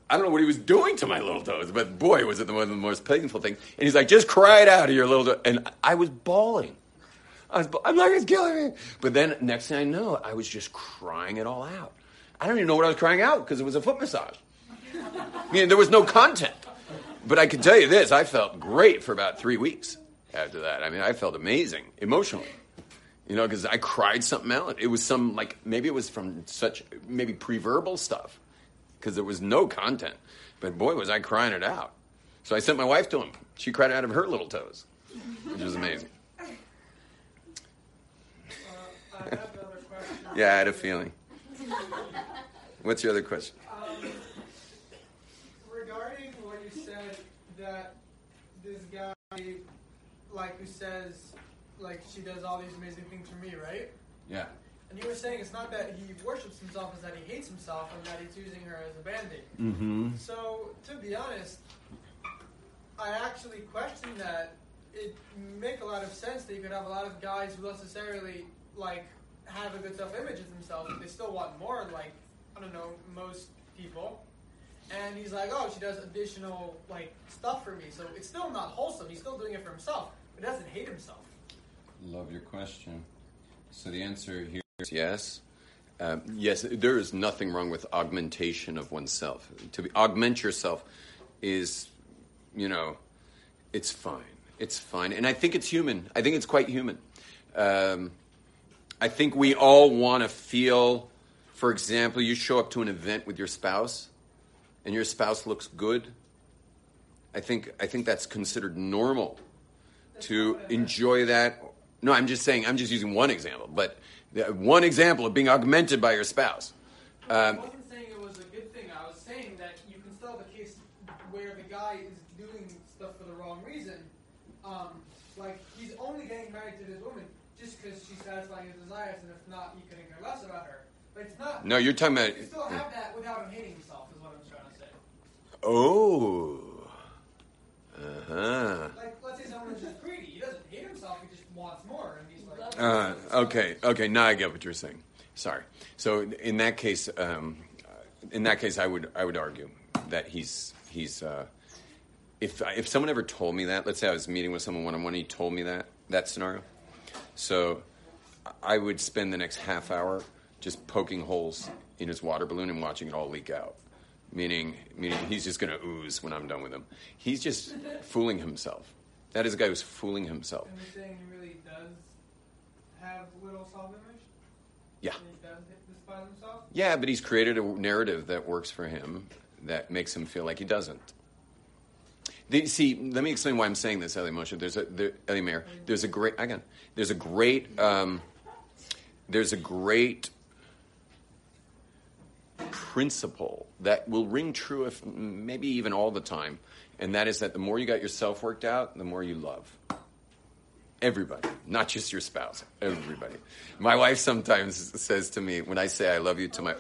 I don't know what he was doing to my little toes, but boy, was it the, one of the most painful things. And he's like, just cry it out of your little toe. And I was bawling. I was, I'm like, it's killing me. But then next thing I know, I was just crying it all out. I don't even know what I was crying out because it was a foot massage. I mean, there was no content. But I can tell you this, I felt great for about three weeks after that. I mean, I felt amazing emotionally. You know, because I cried something out. It was some, like, maybe it was from such, maybe pre-verbal stuff, because there was no content. But boy, was I crying it out. So I sent my wife to him. She cried out of her little toes, which was amazing. uh, I have another question. Yeah, I had a feeling. What's your other question? Um, regarding what you said that this guy, like who says, like she does all these amazing things for me, right? Yeah. And you were saying it's not that he worships himself, it's that he hates himself and that he's using her as a band-aid. Mm-hmm. So, to be honest, I actually question that. It make a lot of sense that you could have a lot of guys who necessarily like have a good self-image of themselves, but they still want more. Like I don't know, most people. And he's like, oh, she does additional like stuff for me, so it's still not wholesome. He's still doing it for himself, but he doesn't hate himself. Love your question. So the answer here is yes. Um, yes, there is nothing wrong with augmentation of oneself. To be, augment yourself is, you know, it's fine. It's fine, and I think it's human. I think it's quite human. Um, I think we all want to feel. For example, you show up to an event with your spouse, and your spouse looks good. I think I think that's considered normal to enjoy that. No, I'm just saying, I'm just using one example, but the- one example of being augmented by your spouse. Um, I wasn't saying it was a good thing. I was saying that you can still have a case where the guy is doing stuff for the wrong reason. Um, like he's only getting married to this woman just because she's satisfying his desires, and if not, he couldn't care less about her. But it's not. no, you're talking You about. can still have that without him hating himself, is what I'm trying to say. Oh. Uh huh. Like, let's say someone is just greedy. He doesn't hate himself. He just wants more, and he's like. Uh, okay, okay. Now I get what you're saying. Sorry. So in that case, um, in that case, I would I would argue that he's he's. Uh, if if someone ever told me that, let's say I was meeting with someone one on one, he told me that that scenario. So I would spend the next half hour just poking holes in his water balloon and watching it all leak out. Meaning, meaning he's just going to ooze when I'm done with him. He's just fooling himself. That is a guy who's fooling himself. And you're saying he really does have little self-image. Yeah. And he does despise himself. Yeah, but he's created a narrative that works for him that makes him feel like he doesn't. The, see, let me explain why I'm saying this, Ellie Moshe. There's a there, Ellie Mayer. There's a great. Got. There's a great. Um, there's a great principle that will ring true if maybe even all the time, and that is that the more you got yourself worked out, the more you love. Everybody, not just your spouse. Everybody. My wife sometimes says to me when I say I love you to my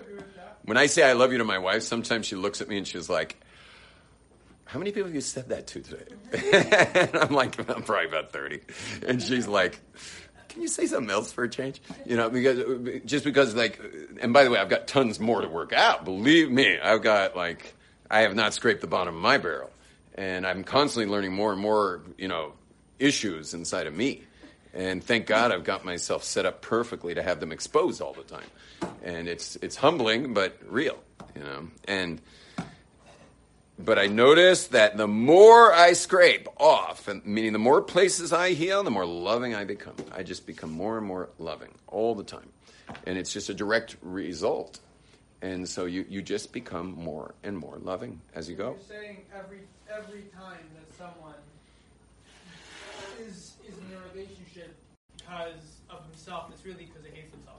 when I say I love you to my wife, sometimes she looks at me and she's like, "How many people have you said that to today?" and I'm like, "I'm probably about 30." And she's like, "Can you say something else for a change?" You know, because just because like and by the way, I've got tons more to work out. Believe me, I've got like I have not scraped the bottom of my barrel. And I'm constantly learning more and more, you know, issues inside of me. And thank God I've got myself set up perfectly to have them exposed all the time. And it's it's humbling but real, you know. And but I notice that the more I scrape off, and meaning the more places I heal, the more loving I become. I just become more and more loving all the time. And it's just a direct result. And so you, you just become more and more loving as you go. You're saying every every time that someone is is in a relationship because of himself, it's really because he hates himself.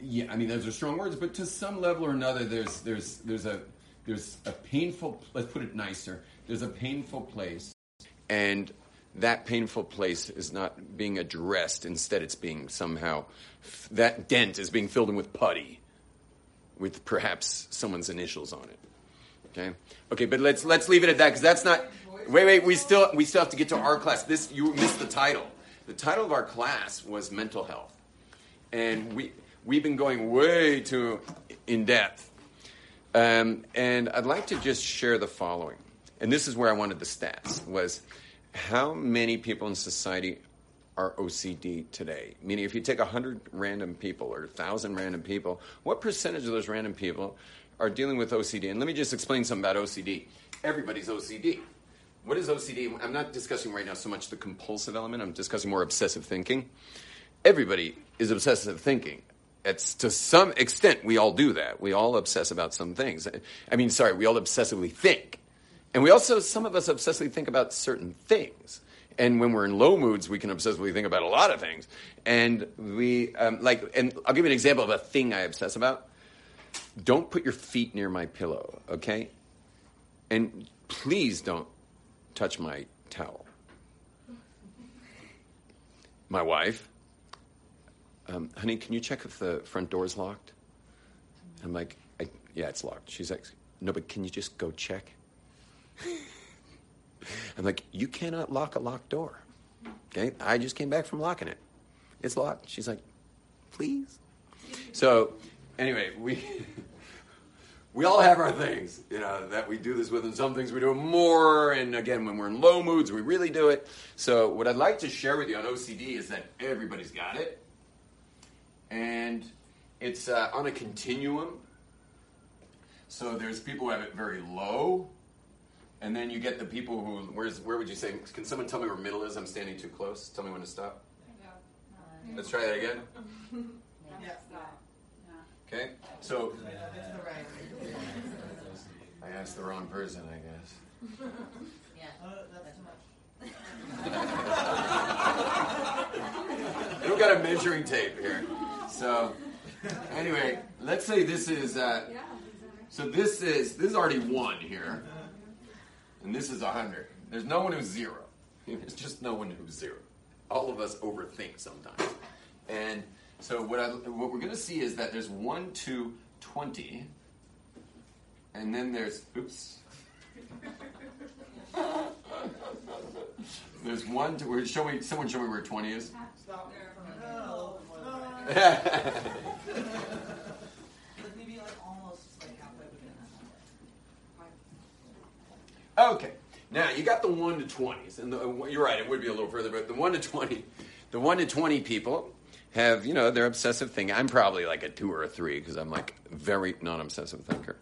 Yeah, I mean those are strong words, but to some level or another, there's there's there's a there's a painful. Let's put it nicer. There's a painful place, and that painful place is not being addressed. Instead, it's being somehow that dent is being filled in with putty, with perhaps someone's initials on it. Okay, okay, but let's let's leave it at that because that's not. Wait, wait, we still we still have to get to our class. This you missed the title. The title of our class was mental health, and we we've been going way too in depth. Um, and I'd like to just share the following. And this is where I wanted the stats was how many people in society are OCD today? Meaning, if you take 100 random people or 1,000 random people, what percentage of those random people are dealing with OCD? And let me just explain something about OCD. Everybody's OCD. What is OCD? I'm not discussing right now so much the compulsive element, I'm discussing more obsessive thinking. Everybody is obsessive thinking. It's to some extent, we all do that. We all obsess about some things. I mean, sorry, we all obsessively think. And we also, some of us obsessively think about certain things. And when we're in low moods, we can obsessively think about a lot of things. And we, um, like, and I'll give you an example of a thing I obsess about. Don't put your feet near my pillow, okay? And please don't touch my towel. My wife, um, honey, can you check if the front door is locked? I'm like, yeah, it's locked. She's like, no, but can you just go check? I'm like, you cannot lock a locked door. Okay, I just came back from locking it. It's locked. She's like, please. So, anyway, we we all have our things, you know, that we do this with, and some things we do more. And again, when we're in low moods, we really do it. So, what I'd like to share with you on OCD is that everybody's got it, and it's uh, on a continuum. So, there's people who have it very low, and then you get the people who, where's, where would you say, can someone tell me where middle is? I'm standing too close. Tell me when to stop. Let's try that again. Yeah. Okay? So, That's the right. I asked the wrong person, I guess. Yeah. Uh, that's too much. We don't got a measuring tape here. So, anyway, let's say this is, uh, so this is, this is already one here. And this is 100. There's no one who's zero. There's just no one who's zero. All of us overthink sometimes. And so what, I, what we're going to see is that there's 1 to 20. And then there's, oops. There's 1 to, show me, someone show me where 20 is. Stop. No. okay. Now you got the one to twenties, and the, you're right. It would be a little further, but the one to twenty, the one to twenty people have you know their obsessive thing. I'm probably like a two or a three because I'm like very non-obsessive thinker.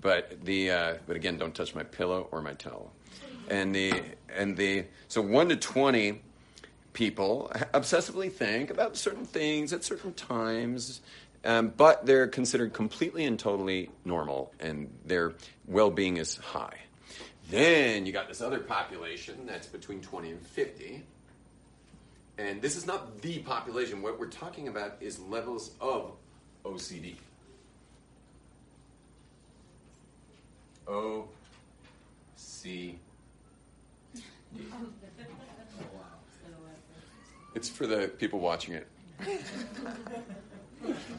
But the uh, but again, don't touch my pillow or my towel. And the and the so one to twenty people obsessively think about certain things at certain times, um, but they're considered completely and totally normal, and their well-being is high. Then you got this other population that's between 20 and 50. And this is not the population. What we're talking about is levels of OCD. O C D. It's for the people watching it.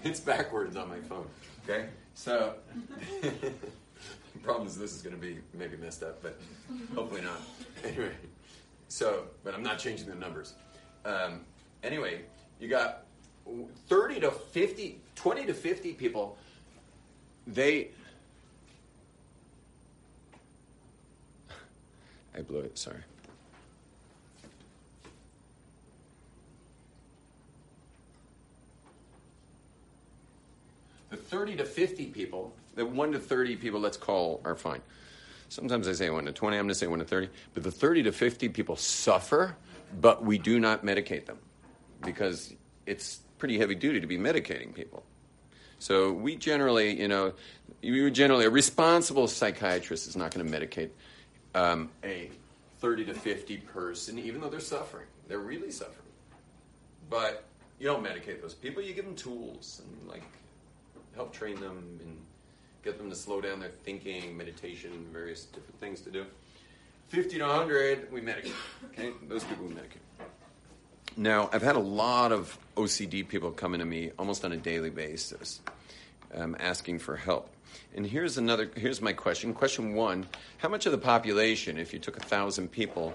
it's backwards on my phone. Okay? So, the problem is this is going to be maybe messed up, but hopefully not. Anyway, so, but I'm not changing the numbers. Um, anyway, you got 30 to 50, 20 to 50 people, they. I blew it, sorry. The 30 to 50 people, the 1 to 30 people, let's call, are fine. Sometimes I say 1 to 20, I'm going to say 1 to 30. But the 30 to 50 people suffer, but we do not medicate them because it's pretty heavy duty to be medicating people. So we generally, you know, you generally a responsible psychiatrist is not going to medicate um, a 30 to 50 person, even though they're suffering. They're really suffering. But you don't medicate those people. You give them tools and like help train them and get them to slow down their thinking, meditation, various different things to do. 50 to 100, we medicate. Okay, those people we medicate. Now, I've had a lot of OCD people coming to me almost on a daily basis, um, asking for help. And here's another. Here's my question. Question one: How much of the population, if you took a thousand people,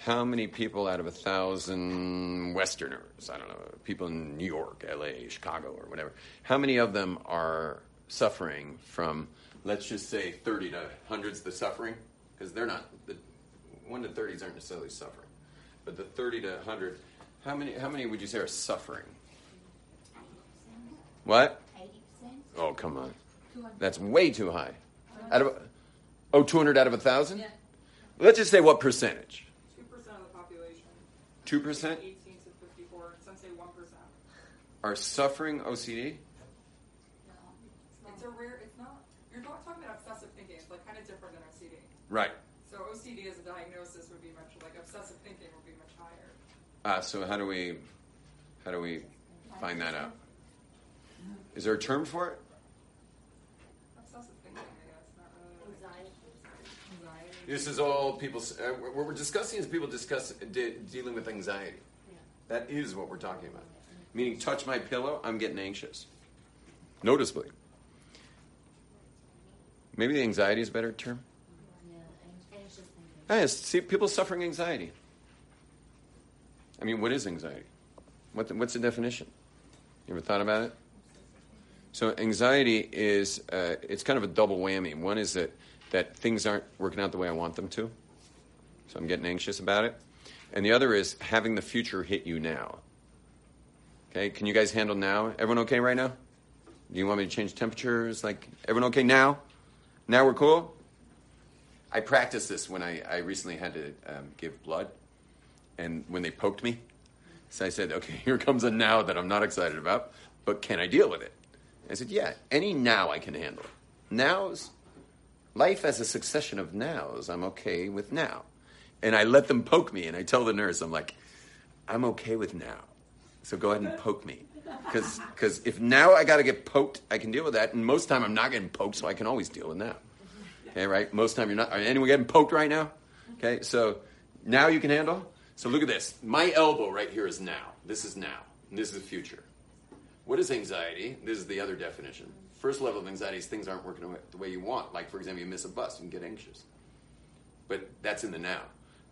how many people out of a thousand Westerners, I don't know, people in New York, L.A., Chicago, or whatever, how many of them are suffering from, let's just say, thirty to hundreds the suffering? Because they're not. The one to thirties aren't necessarily suffering, but the thirty to hundred. How many? How many would you say are suffering? What? Eighty percent? Oh, come on. That's way too high. Out of oh, 200 out of a thousand. Yeah. Let's just say what percentage? Two percent of the population. Two percent Eighteen to fifty-four. Some say one percent. are suffering OCD. No, It's a rare. It's not. You're not talking about obsessive thinking. It's like kind of different than OCD. Right. So OCD as a diagnosis would be much like obsessive thinking would be much higher. Uh, so how do we how do we find that out? Is there a term for it? Obsessive thinking, I guess. Not really. Anxiety. Anxiety. This is all people. Uh, what we're discussing is people discuss de- dealing with anxiety. That is what we're talking about. Meaning, touch my pillow, I'm getting anxious. Noticeably. Maybe the anxiety is a better term. Yeah, anxious thinking. Yes, see, people suffering anxiety. I mean, what is anxiety? What the, what's the definition? You ever thought about it? So anxiety is uh, it's kind of a double whammy. One is that that things aren't working out the way I want them to, so I'm getting anxious about it, and the other is having the future hit you now. Okay, can you guys handle now? Everyone okay right now? Do you want me to change temperatures? Like everyone okay now? Now we're cool. I practiced this when I, I recently had to um, give blood, and when they poked me, so I said, "Okay, here comes a now that I'm not excited about, but can I deal with it?" I said, "Yeah, any now I can handle. Nows, life as a succession of nows. I'm okay with now." And I let them poke me, and I tell the nurse, "I'm like, I'm okay with now, so go ahead and poke me." Because if now I got to get poked, I can deal with that. And most time I'm not getting poked, so I can always deal with now. Okay, right? Most time you're not. Are anyone getting poked right now? Okay, so now you can handle. So look at this. My elbow right here is now. This is now. And this is the future. What is anxiety? This is the other definition. First level of anxiety is things aren't working the way you want. Like, for example, you miss a bus and get anxious. But that's in the now.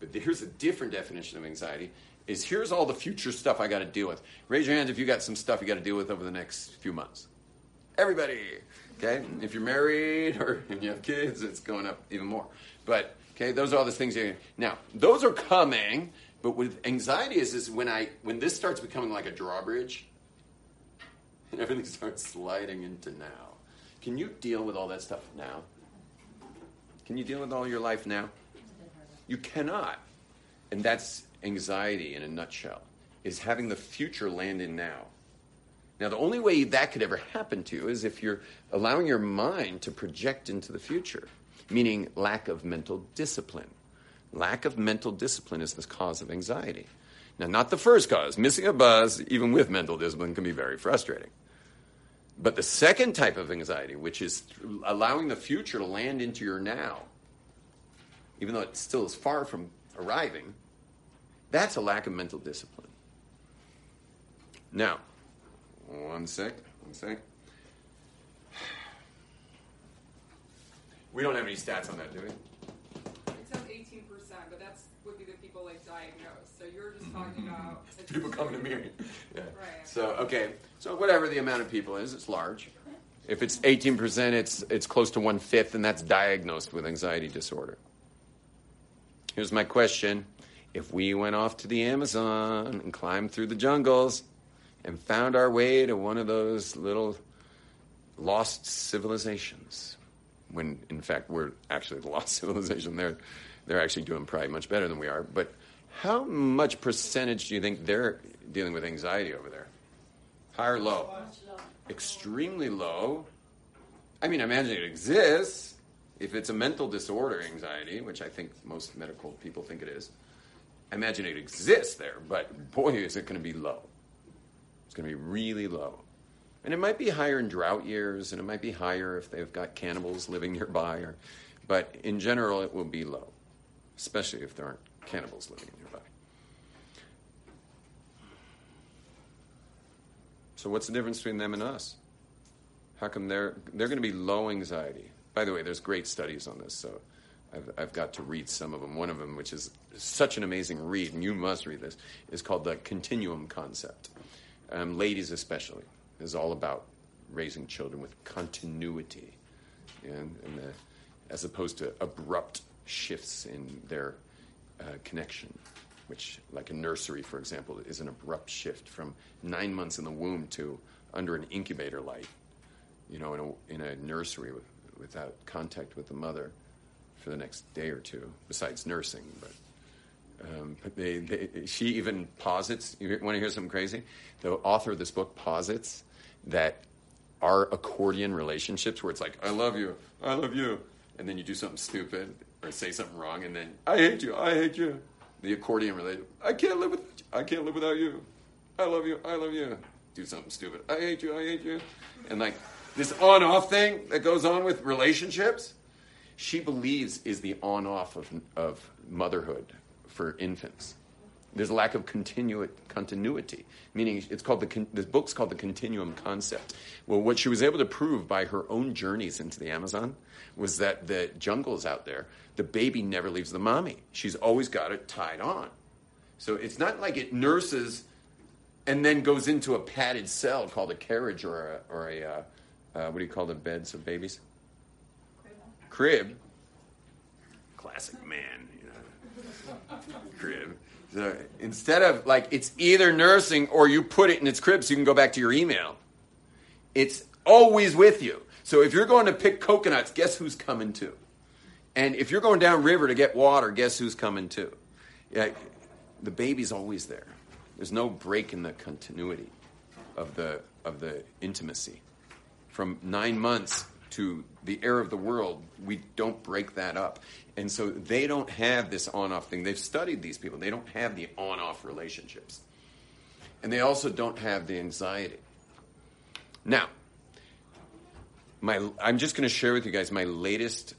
But here's a different definition of anxiety is here's all the future stuff I got to deal with. Raise your hands if you got some stuff you got to deal with over the next few months. Everybody, okay? If you're married or if you have kids, it's going up even more. But okay, those are all the things. You, now, those are coming. But with anxiety is is when I when this starts becoming like a drawbridge, and everything starts sliding into now. Can you deal with all that stuff now? Can you deal with all your life now? You cannot. And that's anxiety in a nutshell, is having the future land in now. Now, the only way that could ever happen to you is if you're allowing your mind to project into the future, meaning lack of mental discipline. Lack of mental discipline is the cause of anxiety. Now, not the first cause. Missing a buzz, even with mental discipline, can be very frustrating. But the second type of anxiety, which is allowing the future to land into your now, even though it still is far from arriving, that's a lack of mental discipline. Now, one sec, one sec. We don't have any stats on that, do we? It says eighteen percent, but that's would be the people like diagnosed. So talking mm-hmm. about People coming to me. Yeah. Right. So okay, so whatever the amount of people is, it's large. If it's eighteen percent, it's it's close to one fifth, and that's diagnosed with anxiety disorder. Here's my question: If we went off to the Amazon and climbed through the jungles and found our way to one of those little lost civilizations, when in fact we're actually the lost civilization, they're they're actually doing probably much better than we are, but how much percentage do you think they're dealing with anxiety over there? High or low? Extremely low. I mean, I imagine it exists. If it's a mental disorder, anxiety, which I think most medical people think it is, I imagine it exists there, but boy, is it going to be low. It's going to be really low. And it might be higher in drought years, and it might be higher if they've got cannibals living nearby, or, but in general, it will be low, especially if there aren't cannibals living nearby. So, what's the difference between them and us? How come they're they're going to be low anxiety? By the way, there's great studies on this, so I've, I've got to read some of them. One of them, which is such an amazing read, and you must read this, is called the continuum concept. Um, ladies, especially, is all about raising children with continuity, and, and the, as opposed to abrupt shifts in their uh, connection which, like a nursery, for example, is an abrupt shift from nine months in the womb to under an incubator light, you know, in a, in a nursery with, without contact with the mother for the next day or two, besides nursing. But, um, but they, they, she even posits, you want to hear something crazy? The author of this book posits that our accordion relationships, where it's like, I love you, I love you, and then you do something stupid or say something wrong, and then, I hate you, I hate you the accordion related. I can't live with. I can't live without you. I love you. I love you. Do something stupid. I hate you. I hate you. And like this on-off thing that goes on with relationships, she believes is the on-off of of motherhood for infants. There's a lack of continu- continuity, meaning it's called the con- the book's called the continuum concept. Well, what she was able to prove by her own journeys into the Amazon was that the jungles out there, the baby never leaves the mommy. She's always got it tied on. So it's not like it nurses and then goes into a padded cell called a carriage or a, or a uh, uh, what do you call the beds of babies? Crib. Classic man, you know. crib. Instead of like it's either nursing or you put it in its crib so you can go back to your email. It's always with you. So if you're going to pick coconuts, guess who's coming too? And if you're going down river to get water, guess who's coming too? Yeah, the baby's always there. There's no break in the continuity of the of the intimacy. From nine months to the air of the world, we don't break that up. And so they don't have this on off thing. They've studied these people. They don't have the on off relationships. And they also don't have the anxiety. Now, my, I'm just going to share with you guys my latest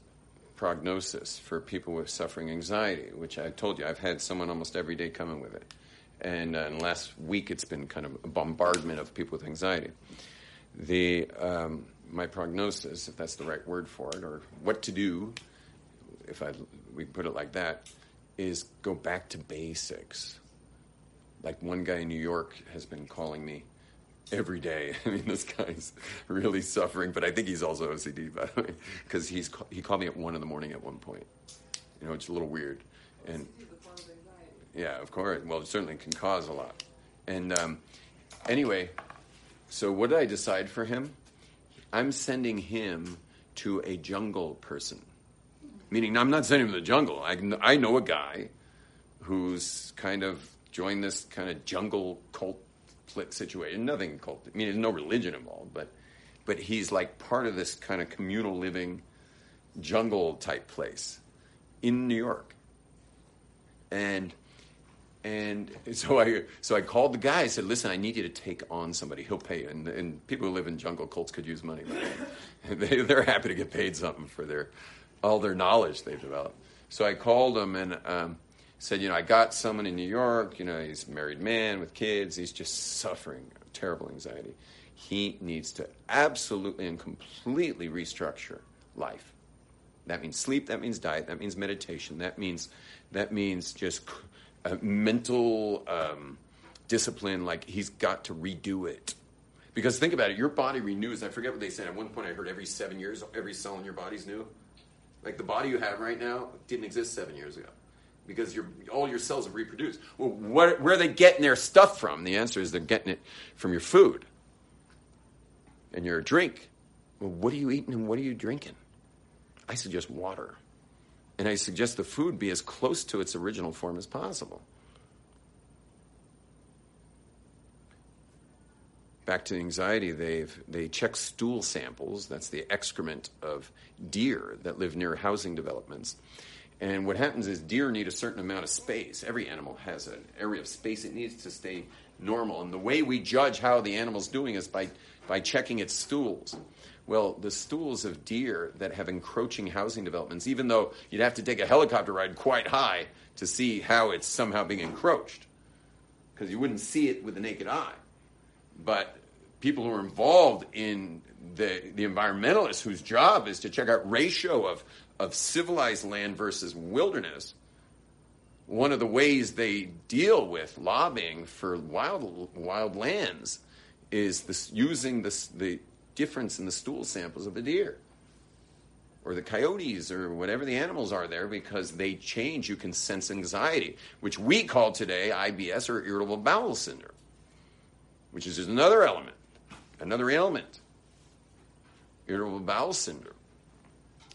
prognosis for people with suffering anxiety, which I told you I've had someone almost every day coming with it. And uh, last week, it's been kind of a bombardment of people with anxiety. The, um, my prognosis, if that's the right word for it, or what to do, if I we put it like that, is go back to basics. Like one guy in New York has been calling me every day. I mean, this guy's really suffering, but I think he's also OCD, by the way, because he's he called me at one in the morning at one point. You know, it's a little weird, and This is a form of anxiety. yeah, of course. Well, it certainly can cause a lot. And um, anyway, so what did I decide for him? I'm sending him to a jungle person. Meaning, I'm not sending him to the jungle. I, I know a guy who's kind of joined this kind of jungle cult situation. Nothing cult. I mean, there's no religion involved, but but he's like part of this kind of communal living jungle type place in New York. And and so I so I called the guy. I said, "Listen, I need you to take on somebody. He'll pay." you." And, and people who live in jungle cults could use money. they, they're happy to get paid something for their all their knowledge they've developed. So I called him and um, said, "You know, I got someone in New York. You know, he's a married man with kids. He's just suffering terrible anxiety. He needs to absolutely and completely restructure life. That means sleep. That means diet. That means meditation. That means that means just uh, mental um, discipline. Like he's got to redo it. Because think about it, your body renews. I forget what they said. At one point, I heard every seven years, every cell in your body's new. Like the body you have right now didn't exist seven years ago, because your all your cells have reproduced. Well, where, where are they getting their stuff from? The answer is they're getting it from your food and your drink. Well, what are you eating and what are you drinking? I suggest water. And I suggest the food be as close to its original form as possible. back to anxiety, they've they check stool samples. That's the excrement of deer that live near housing developments. And what happens is deer need a certain amount of space. Every animal has an area of space it needs to stay normal. And the way we judge how the animal's doing is by, by checking its stools. Well, the stools of deer that have encroaching housing developments, even though you'd have to take a helicopter ride quite high to see how it's somehow being encroached, because you wouldn't see it with the naked eye. But people who are involved in the, the environmentalists whose job is to check out ratio of, of civilized land versus wilderness, one of the ways they deal with lobbying for wild, wild lands is this, using this, the difference in the stool samples of the deer or the coyotes or whatever the animals are there because they change. You can sense anxiety, which we call today IBS or irritable bowel syndrome, which is another element, another ailment. Irritable bowel syndrome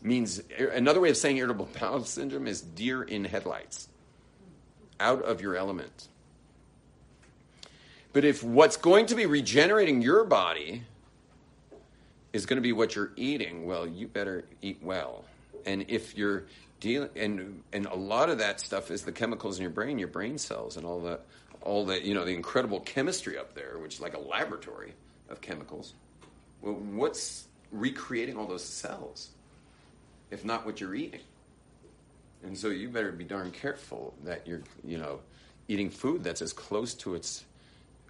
means another way of saying irritable bowel syndrome is deer in headlights, out of your element. But if what's going to be regenerating your body is going to be what you're eating, well, you better eat well. And if you're dealing, and and a lot of that stuff is the chemicals in your brain, your brain cells, and all the all the you know the incredible chemistry up there, which is like a laboratory of chemicals. Well, what's recreating all those cells, if not what you're eating? And so you better be darn careful that you're you know eating food that's as close to its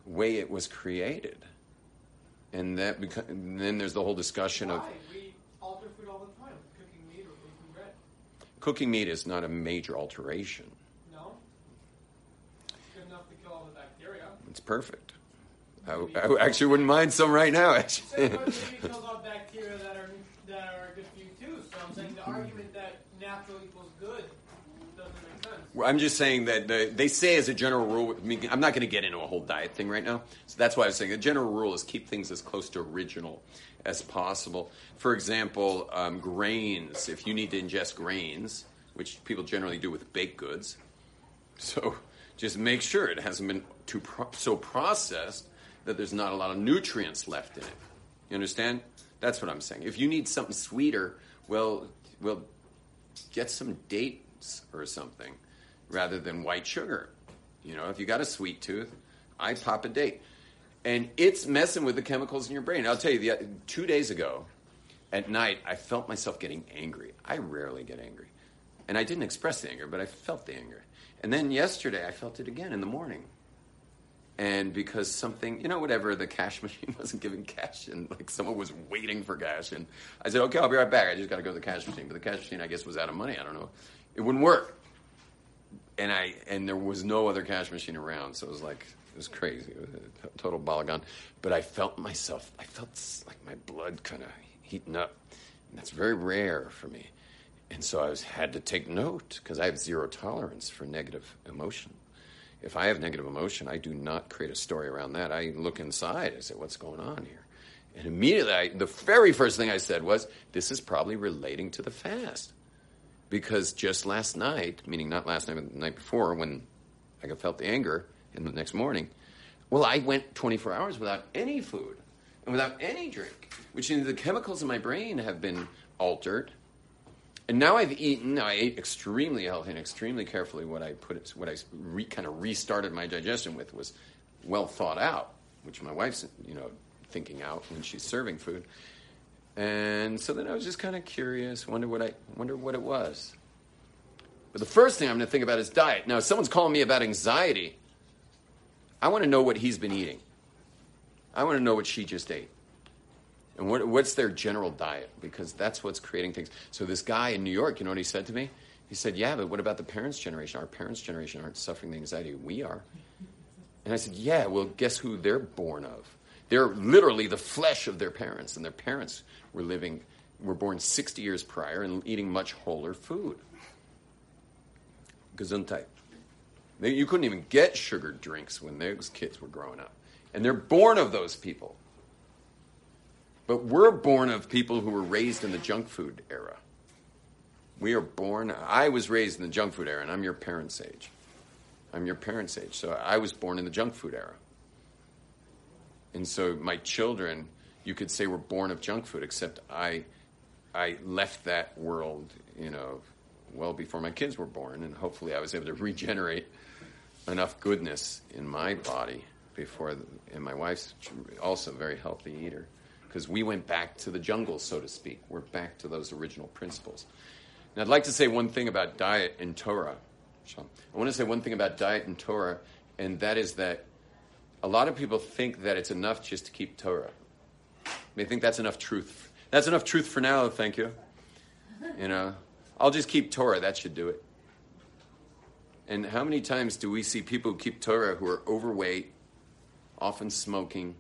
way it was created and that beca- and then there's the whole discussion of We alter food all the time. Cooking meat or baking bread. cooking meat is not a major alteration. No? Good enough to kill all the bacteria. It's perfect. I, I actually wouldn't mind some right now. Actually, Same way maybe kills all bacteria that are that are good for you too. So I'm saying the argument that natural equals good doesn't make sense. I'm just saying that the, they say as a general rule. I mean, I'm not going to get into a whole diet thing right now. So that's why I was saying the general rule is keep things as close to original as possible. For example, um, grains. If you need to ingest grains, which people generally do with baked goods, so just make sure it hasn't been too pro- so processed that there's not a lot of nutrients left in it. You understand? That's what I'm saying. If you need something sweeter, well, well, get some dates or something rather than white sugar. You know, if you got a sweet tooth, I pop a date. And it's messing with the chemicals in your brain. I'll tell you, the, two days ago at night, I felt myself getting angry. I rarely get angry. And I didn't express the anger, but I felt the anger. And then yesterday, I felt it again in the morning. And because something, you know, whatever, the cash machine wasn't giving cash, and like someone was waiting for cash, and I said, "Okay, I'll be right back. I just got to go to the cash machine." But the cash machine, I guess, was out of money. I don't know. It wouldn't work, and I and there was no other cash machine around, so it was like it was crazy. It was total balagan. But I felt myself. I felt like my blood kind of heating up, and that's very rare for me. And so I was, had to take note because I have zero tolerance for negative emotion. If I have negative emotion, I do not create a story around that. I look inside. I say, "What's going on here?" And immediately, I, the very first thing I said was, "This is probably relating to the fast." Because just last night, meaning not last night, but the night before, when I felt the anger in the next morning, well, I went 24 hours without any food and without any drink, which means the chemicals in my brain have been altered. And now I've eaten. I ate extremely healthy and extremely carefully. What I put, what I re, kind of restarted my digestion with was well thought out, which my wife's, you know, thinking out when she's serving food. And so then I was just kind of curious, wonder what I wonder what it was. But the first thing I'm going to think about is diet. Now, if someone's calling me about anxiety, I want to know what he's been eating. I want to know what she just ate. And what, what's their general diet? Because that's what's creating things. So this guy in New York, you know what he said to me? He said, "Yeah, but what about the parents' generation? Our parents' generation aren't suffering the anxiety we are." And I said, "Yeah, well, guess who they're born of? They're literally the flesh of their parents, and their parents were living, were born 60 years prior and eating much wholer food. Gesundheit. You couldn't even get sugared drinks when those kids were growing up. And they're born of those people. But we're born of people who were raised in the junk food era. We are born, I was raised in the junk food era, and I'm your parents' age. I'm your parents' age, so I was born in the junk food era. And so my children, you could say, we're born of junk food, except I, I left that world, you know, well before my kids were born, and hopefully I was able to regenerate enough goodness in my body before, the, and my wife's also a very healthy eater, because we went back to the jungle, so to speak. We're back to those original principles. And I'd like to say one thing about diet and Torah. I want to say one thing about diet and Torah, and that is that a lot of people think that it's enough just to keep Torah. They think that's enough truth. That's enough truth for now, thank you. You know, I'll just keep Torah, that should do it. And how many times do we see people who keep Torah who are overweight, often smoking,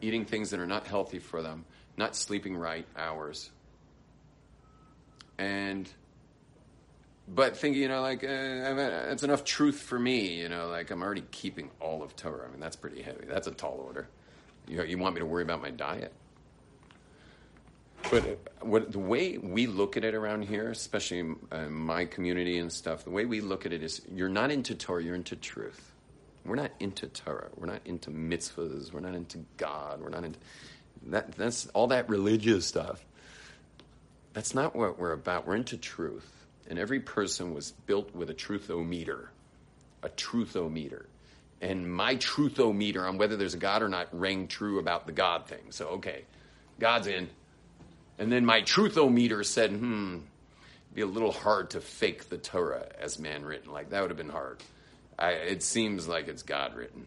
eating things that are not healthy for them, not sleeping right hours, and but thinking, you know, like uh, it's enough truth for me, you know, like I'm already keeping all of Torah. I mean, that's pretty heavy. That's a tall order. You, you want me to worry about my diet? But what, the way we look at it around here, especially in uh, my community and stuff, the way we look at it is you're not into Torah, you're into truth. We're not into Torah. We're not into mitzvahs. We're not into God. We're not into that. That's all that religious stuff. That's not what we're about. We're into truth. And every person was built with a truthometer. A truthometer. And my truthometer on whether there's a God or not rang true about the God thing. So, okay, God's in. And then my truthometer said, hmm, it'd be a little hard to fake the Torah as man written. Like, that would have been hard. I, it seems like it's God written.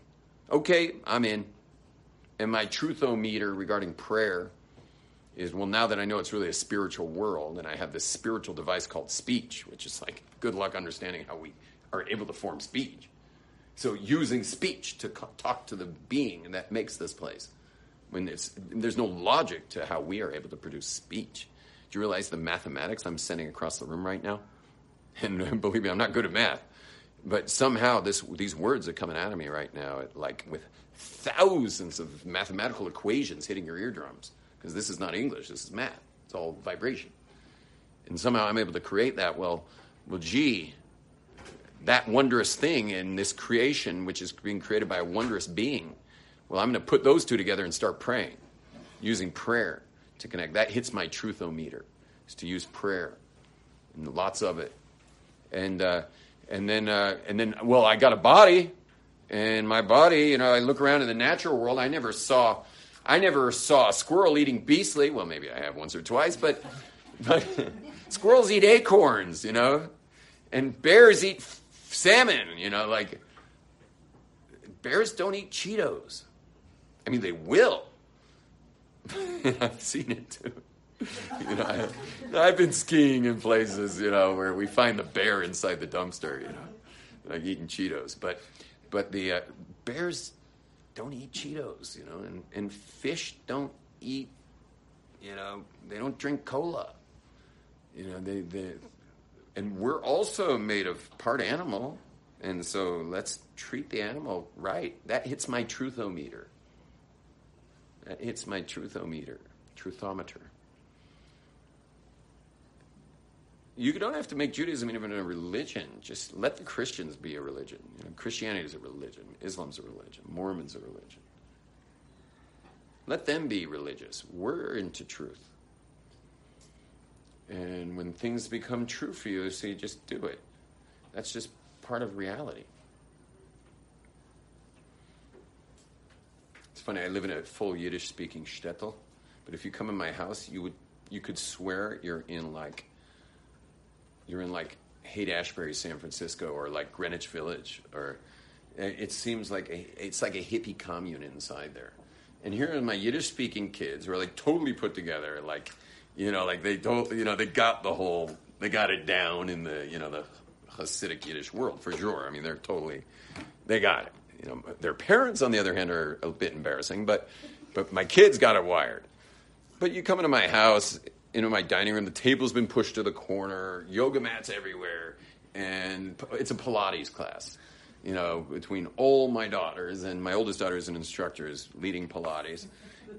Okay, I'm in. And my truthometer regarding prayer is well, now that I know it's really a spiritual world, and I have this spiritual device called speech, which is like good luck understanding how we are able to form speech. So, using speech to co- talk to the being and that makes this place, when it's, there's no logic to how we are able to produce speech. Do you realize the mathematics I'm sending across the room right now? And believe me, I'm not good at math, but somehow this, these words are coming out of me right now, like with thousands of mathematical equations hitting your eardrums because this is not English, this is math. It's all vibration. And somehow I'm able to create that. Well, well, gee, that wondrous thing in this creation, which is being created by a wondrous being, well, I'm going to put those two together and start praying, using prayer to connect. That hits my truthometer, is to use prayer, and lots of it. And, uh, and then, uh, and then, well, I got a body, and my body, you know, I look around in the natural world, I never saw I never saw a squirrel eating beastly. Well, maybe I have once or twice, but, but squirrels eat acorns, you know, and bears eat salmon, you know, like bears don't eat Cheetos. I mean, they will. I've seen it too. You know, I, I've been skiing in places, you know, where we find the bear inside the dumpster, you know, like eating Cheetos. But, but the uh, bears don't eat Cheetos, you know, and, and fish don't eat, you know, they don't drink cola. You know, they, they, and we're also made of part animal, and so let's treat the animal right. That hits my truthometer. That hits my truthometer, truthometer. You don't have to make Judaism even a religion. Just let the Christians be a religion. You know, Christianity is a religion. Islam's a religion. Mormon's a religion. Let them be religious. We're into truth. And when things become true for you, so you just do it. That's just part of reality. It's funny. I live in a full Yiddish-speaking shtetl, but if you come in my house, you would you could swear you're in like you're in like Haight Ashbury, San Francisco, or like Greenwich Village, or eh, it seems like a, it's like a hippie commune inside there. And here are my Yiddish speaking kids who are like totally put together, like you know, like they don't, you know, they got the whole, they got it down in the, you know, the Hasidic Yiddish world for sure. I mean, they're totally, they got it. You know, their parents, on the other hand, are a bit embarrassing, but but my kids got it wired. But you come into my house, into my dining room, the table's been pushed to the corner, yoga mats everywhere, and it's a Pilates class. You know, between all my daughters, and my oldest daughter is an instructor, is leading Pilates.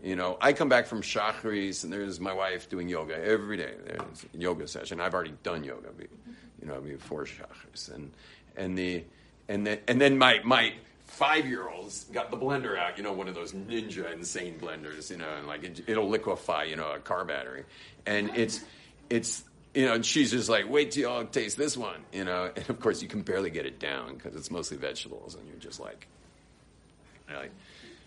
You know, I come back from Shachris, and there's my wife doing yoga every day. There's a yoga session. I've already done yoga, you know, before Shachris, and and the and then and then my my five year olds got the blender out, you know, one of those ninja insane blenders, you know, and like it, it'll liquefy, you know, a car battery. And it's, it's, you know, and she's just like, wait till y'all taste this one, you know. And of course, you can barely get it down because it's mostly vegetables, and you're just like, like,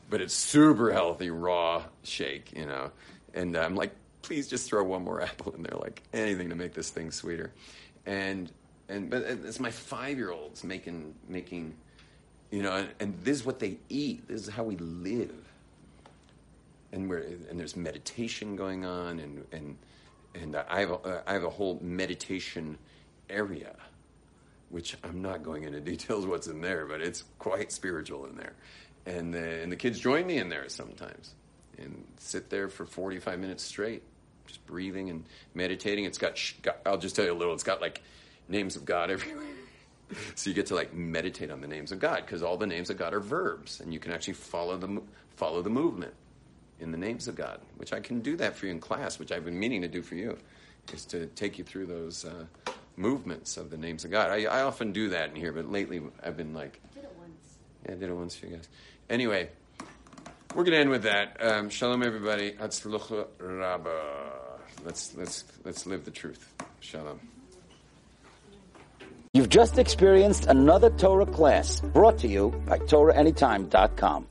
but it's super healthy raw shake, you know. And uh, I'm like, please just throw one more apple in there, like anything to make this thing sweeter. And and but it's my five year olds making making, you know, and, and this is what they eat. This is how we live. And we're and there's meditation going on, and and and I have a, I have a whole meditation area which I'm not going into details what's in there, but it's quite spiritual in there. And the, and the kids join me in there sometimes and sit there for 45 minutes straight, just breathing and meditating. It's got, sh- got I'll just tell you a little, it's got like names of God everywhere. so you get to like meditate on the names of God because all the names of God are verbs and you can actually follow the, follow the movement in the names of God, which I can do that for you in class, which I've been meaning to do for you, is to take you through those uh, movements of the names of God. I, I often do that in here, but lately I've been like, I did it once. yeah, I did it once for you guys. Anyway, we're gonna end with that. Um, shalom, everybody. Hatzlucha Rabba. Let's let's let's live the truth. Shalom. You've just experienced another Torah class brought to you by TorahAnytime.com.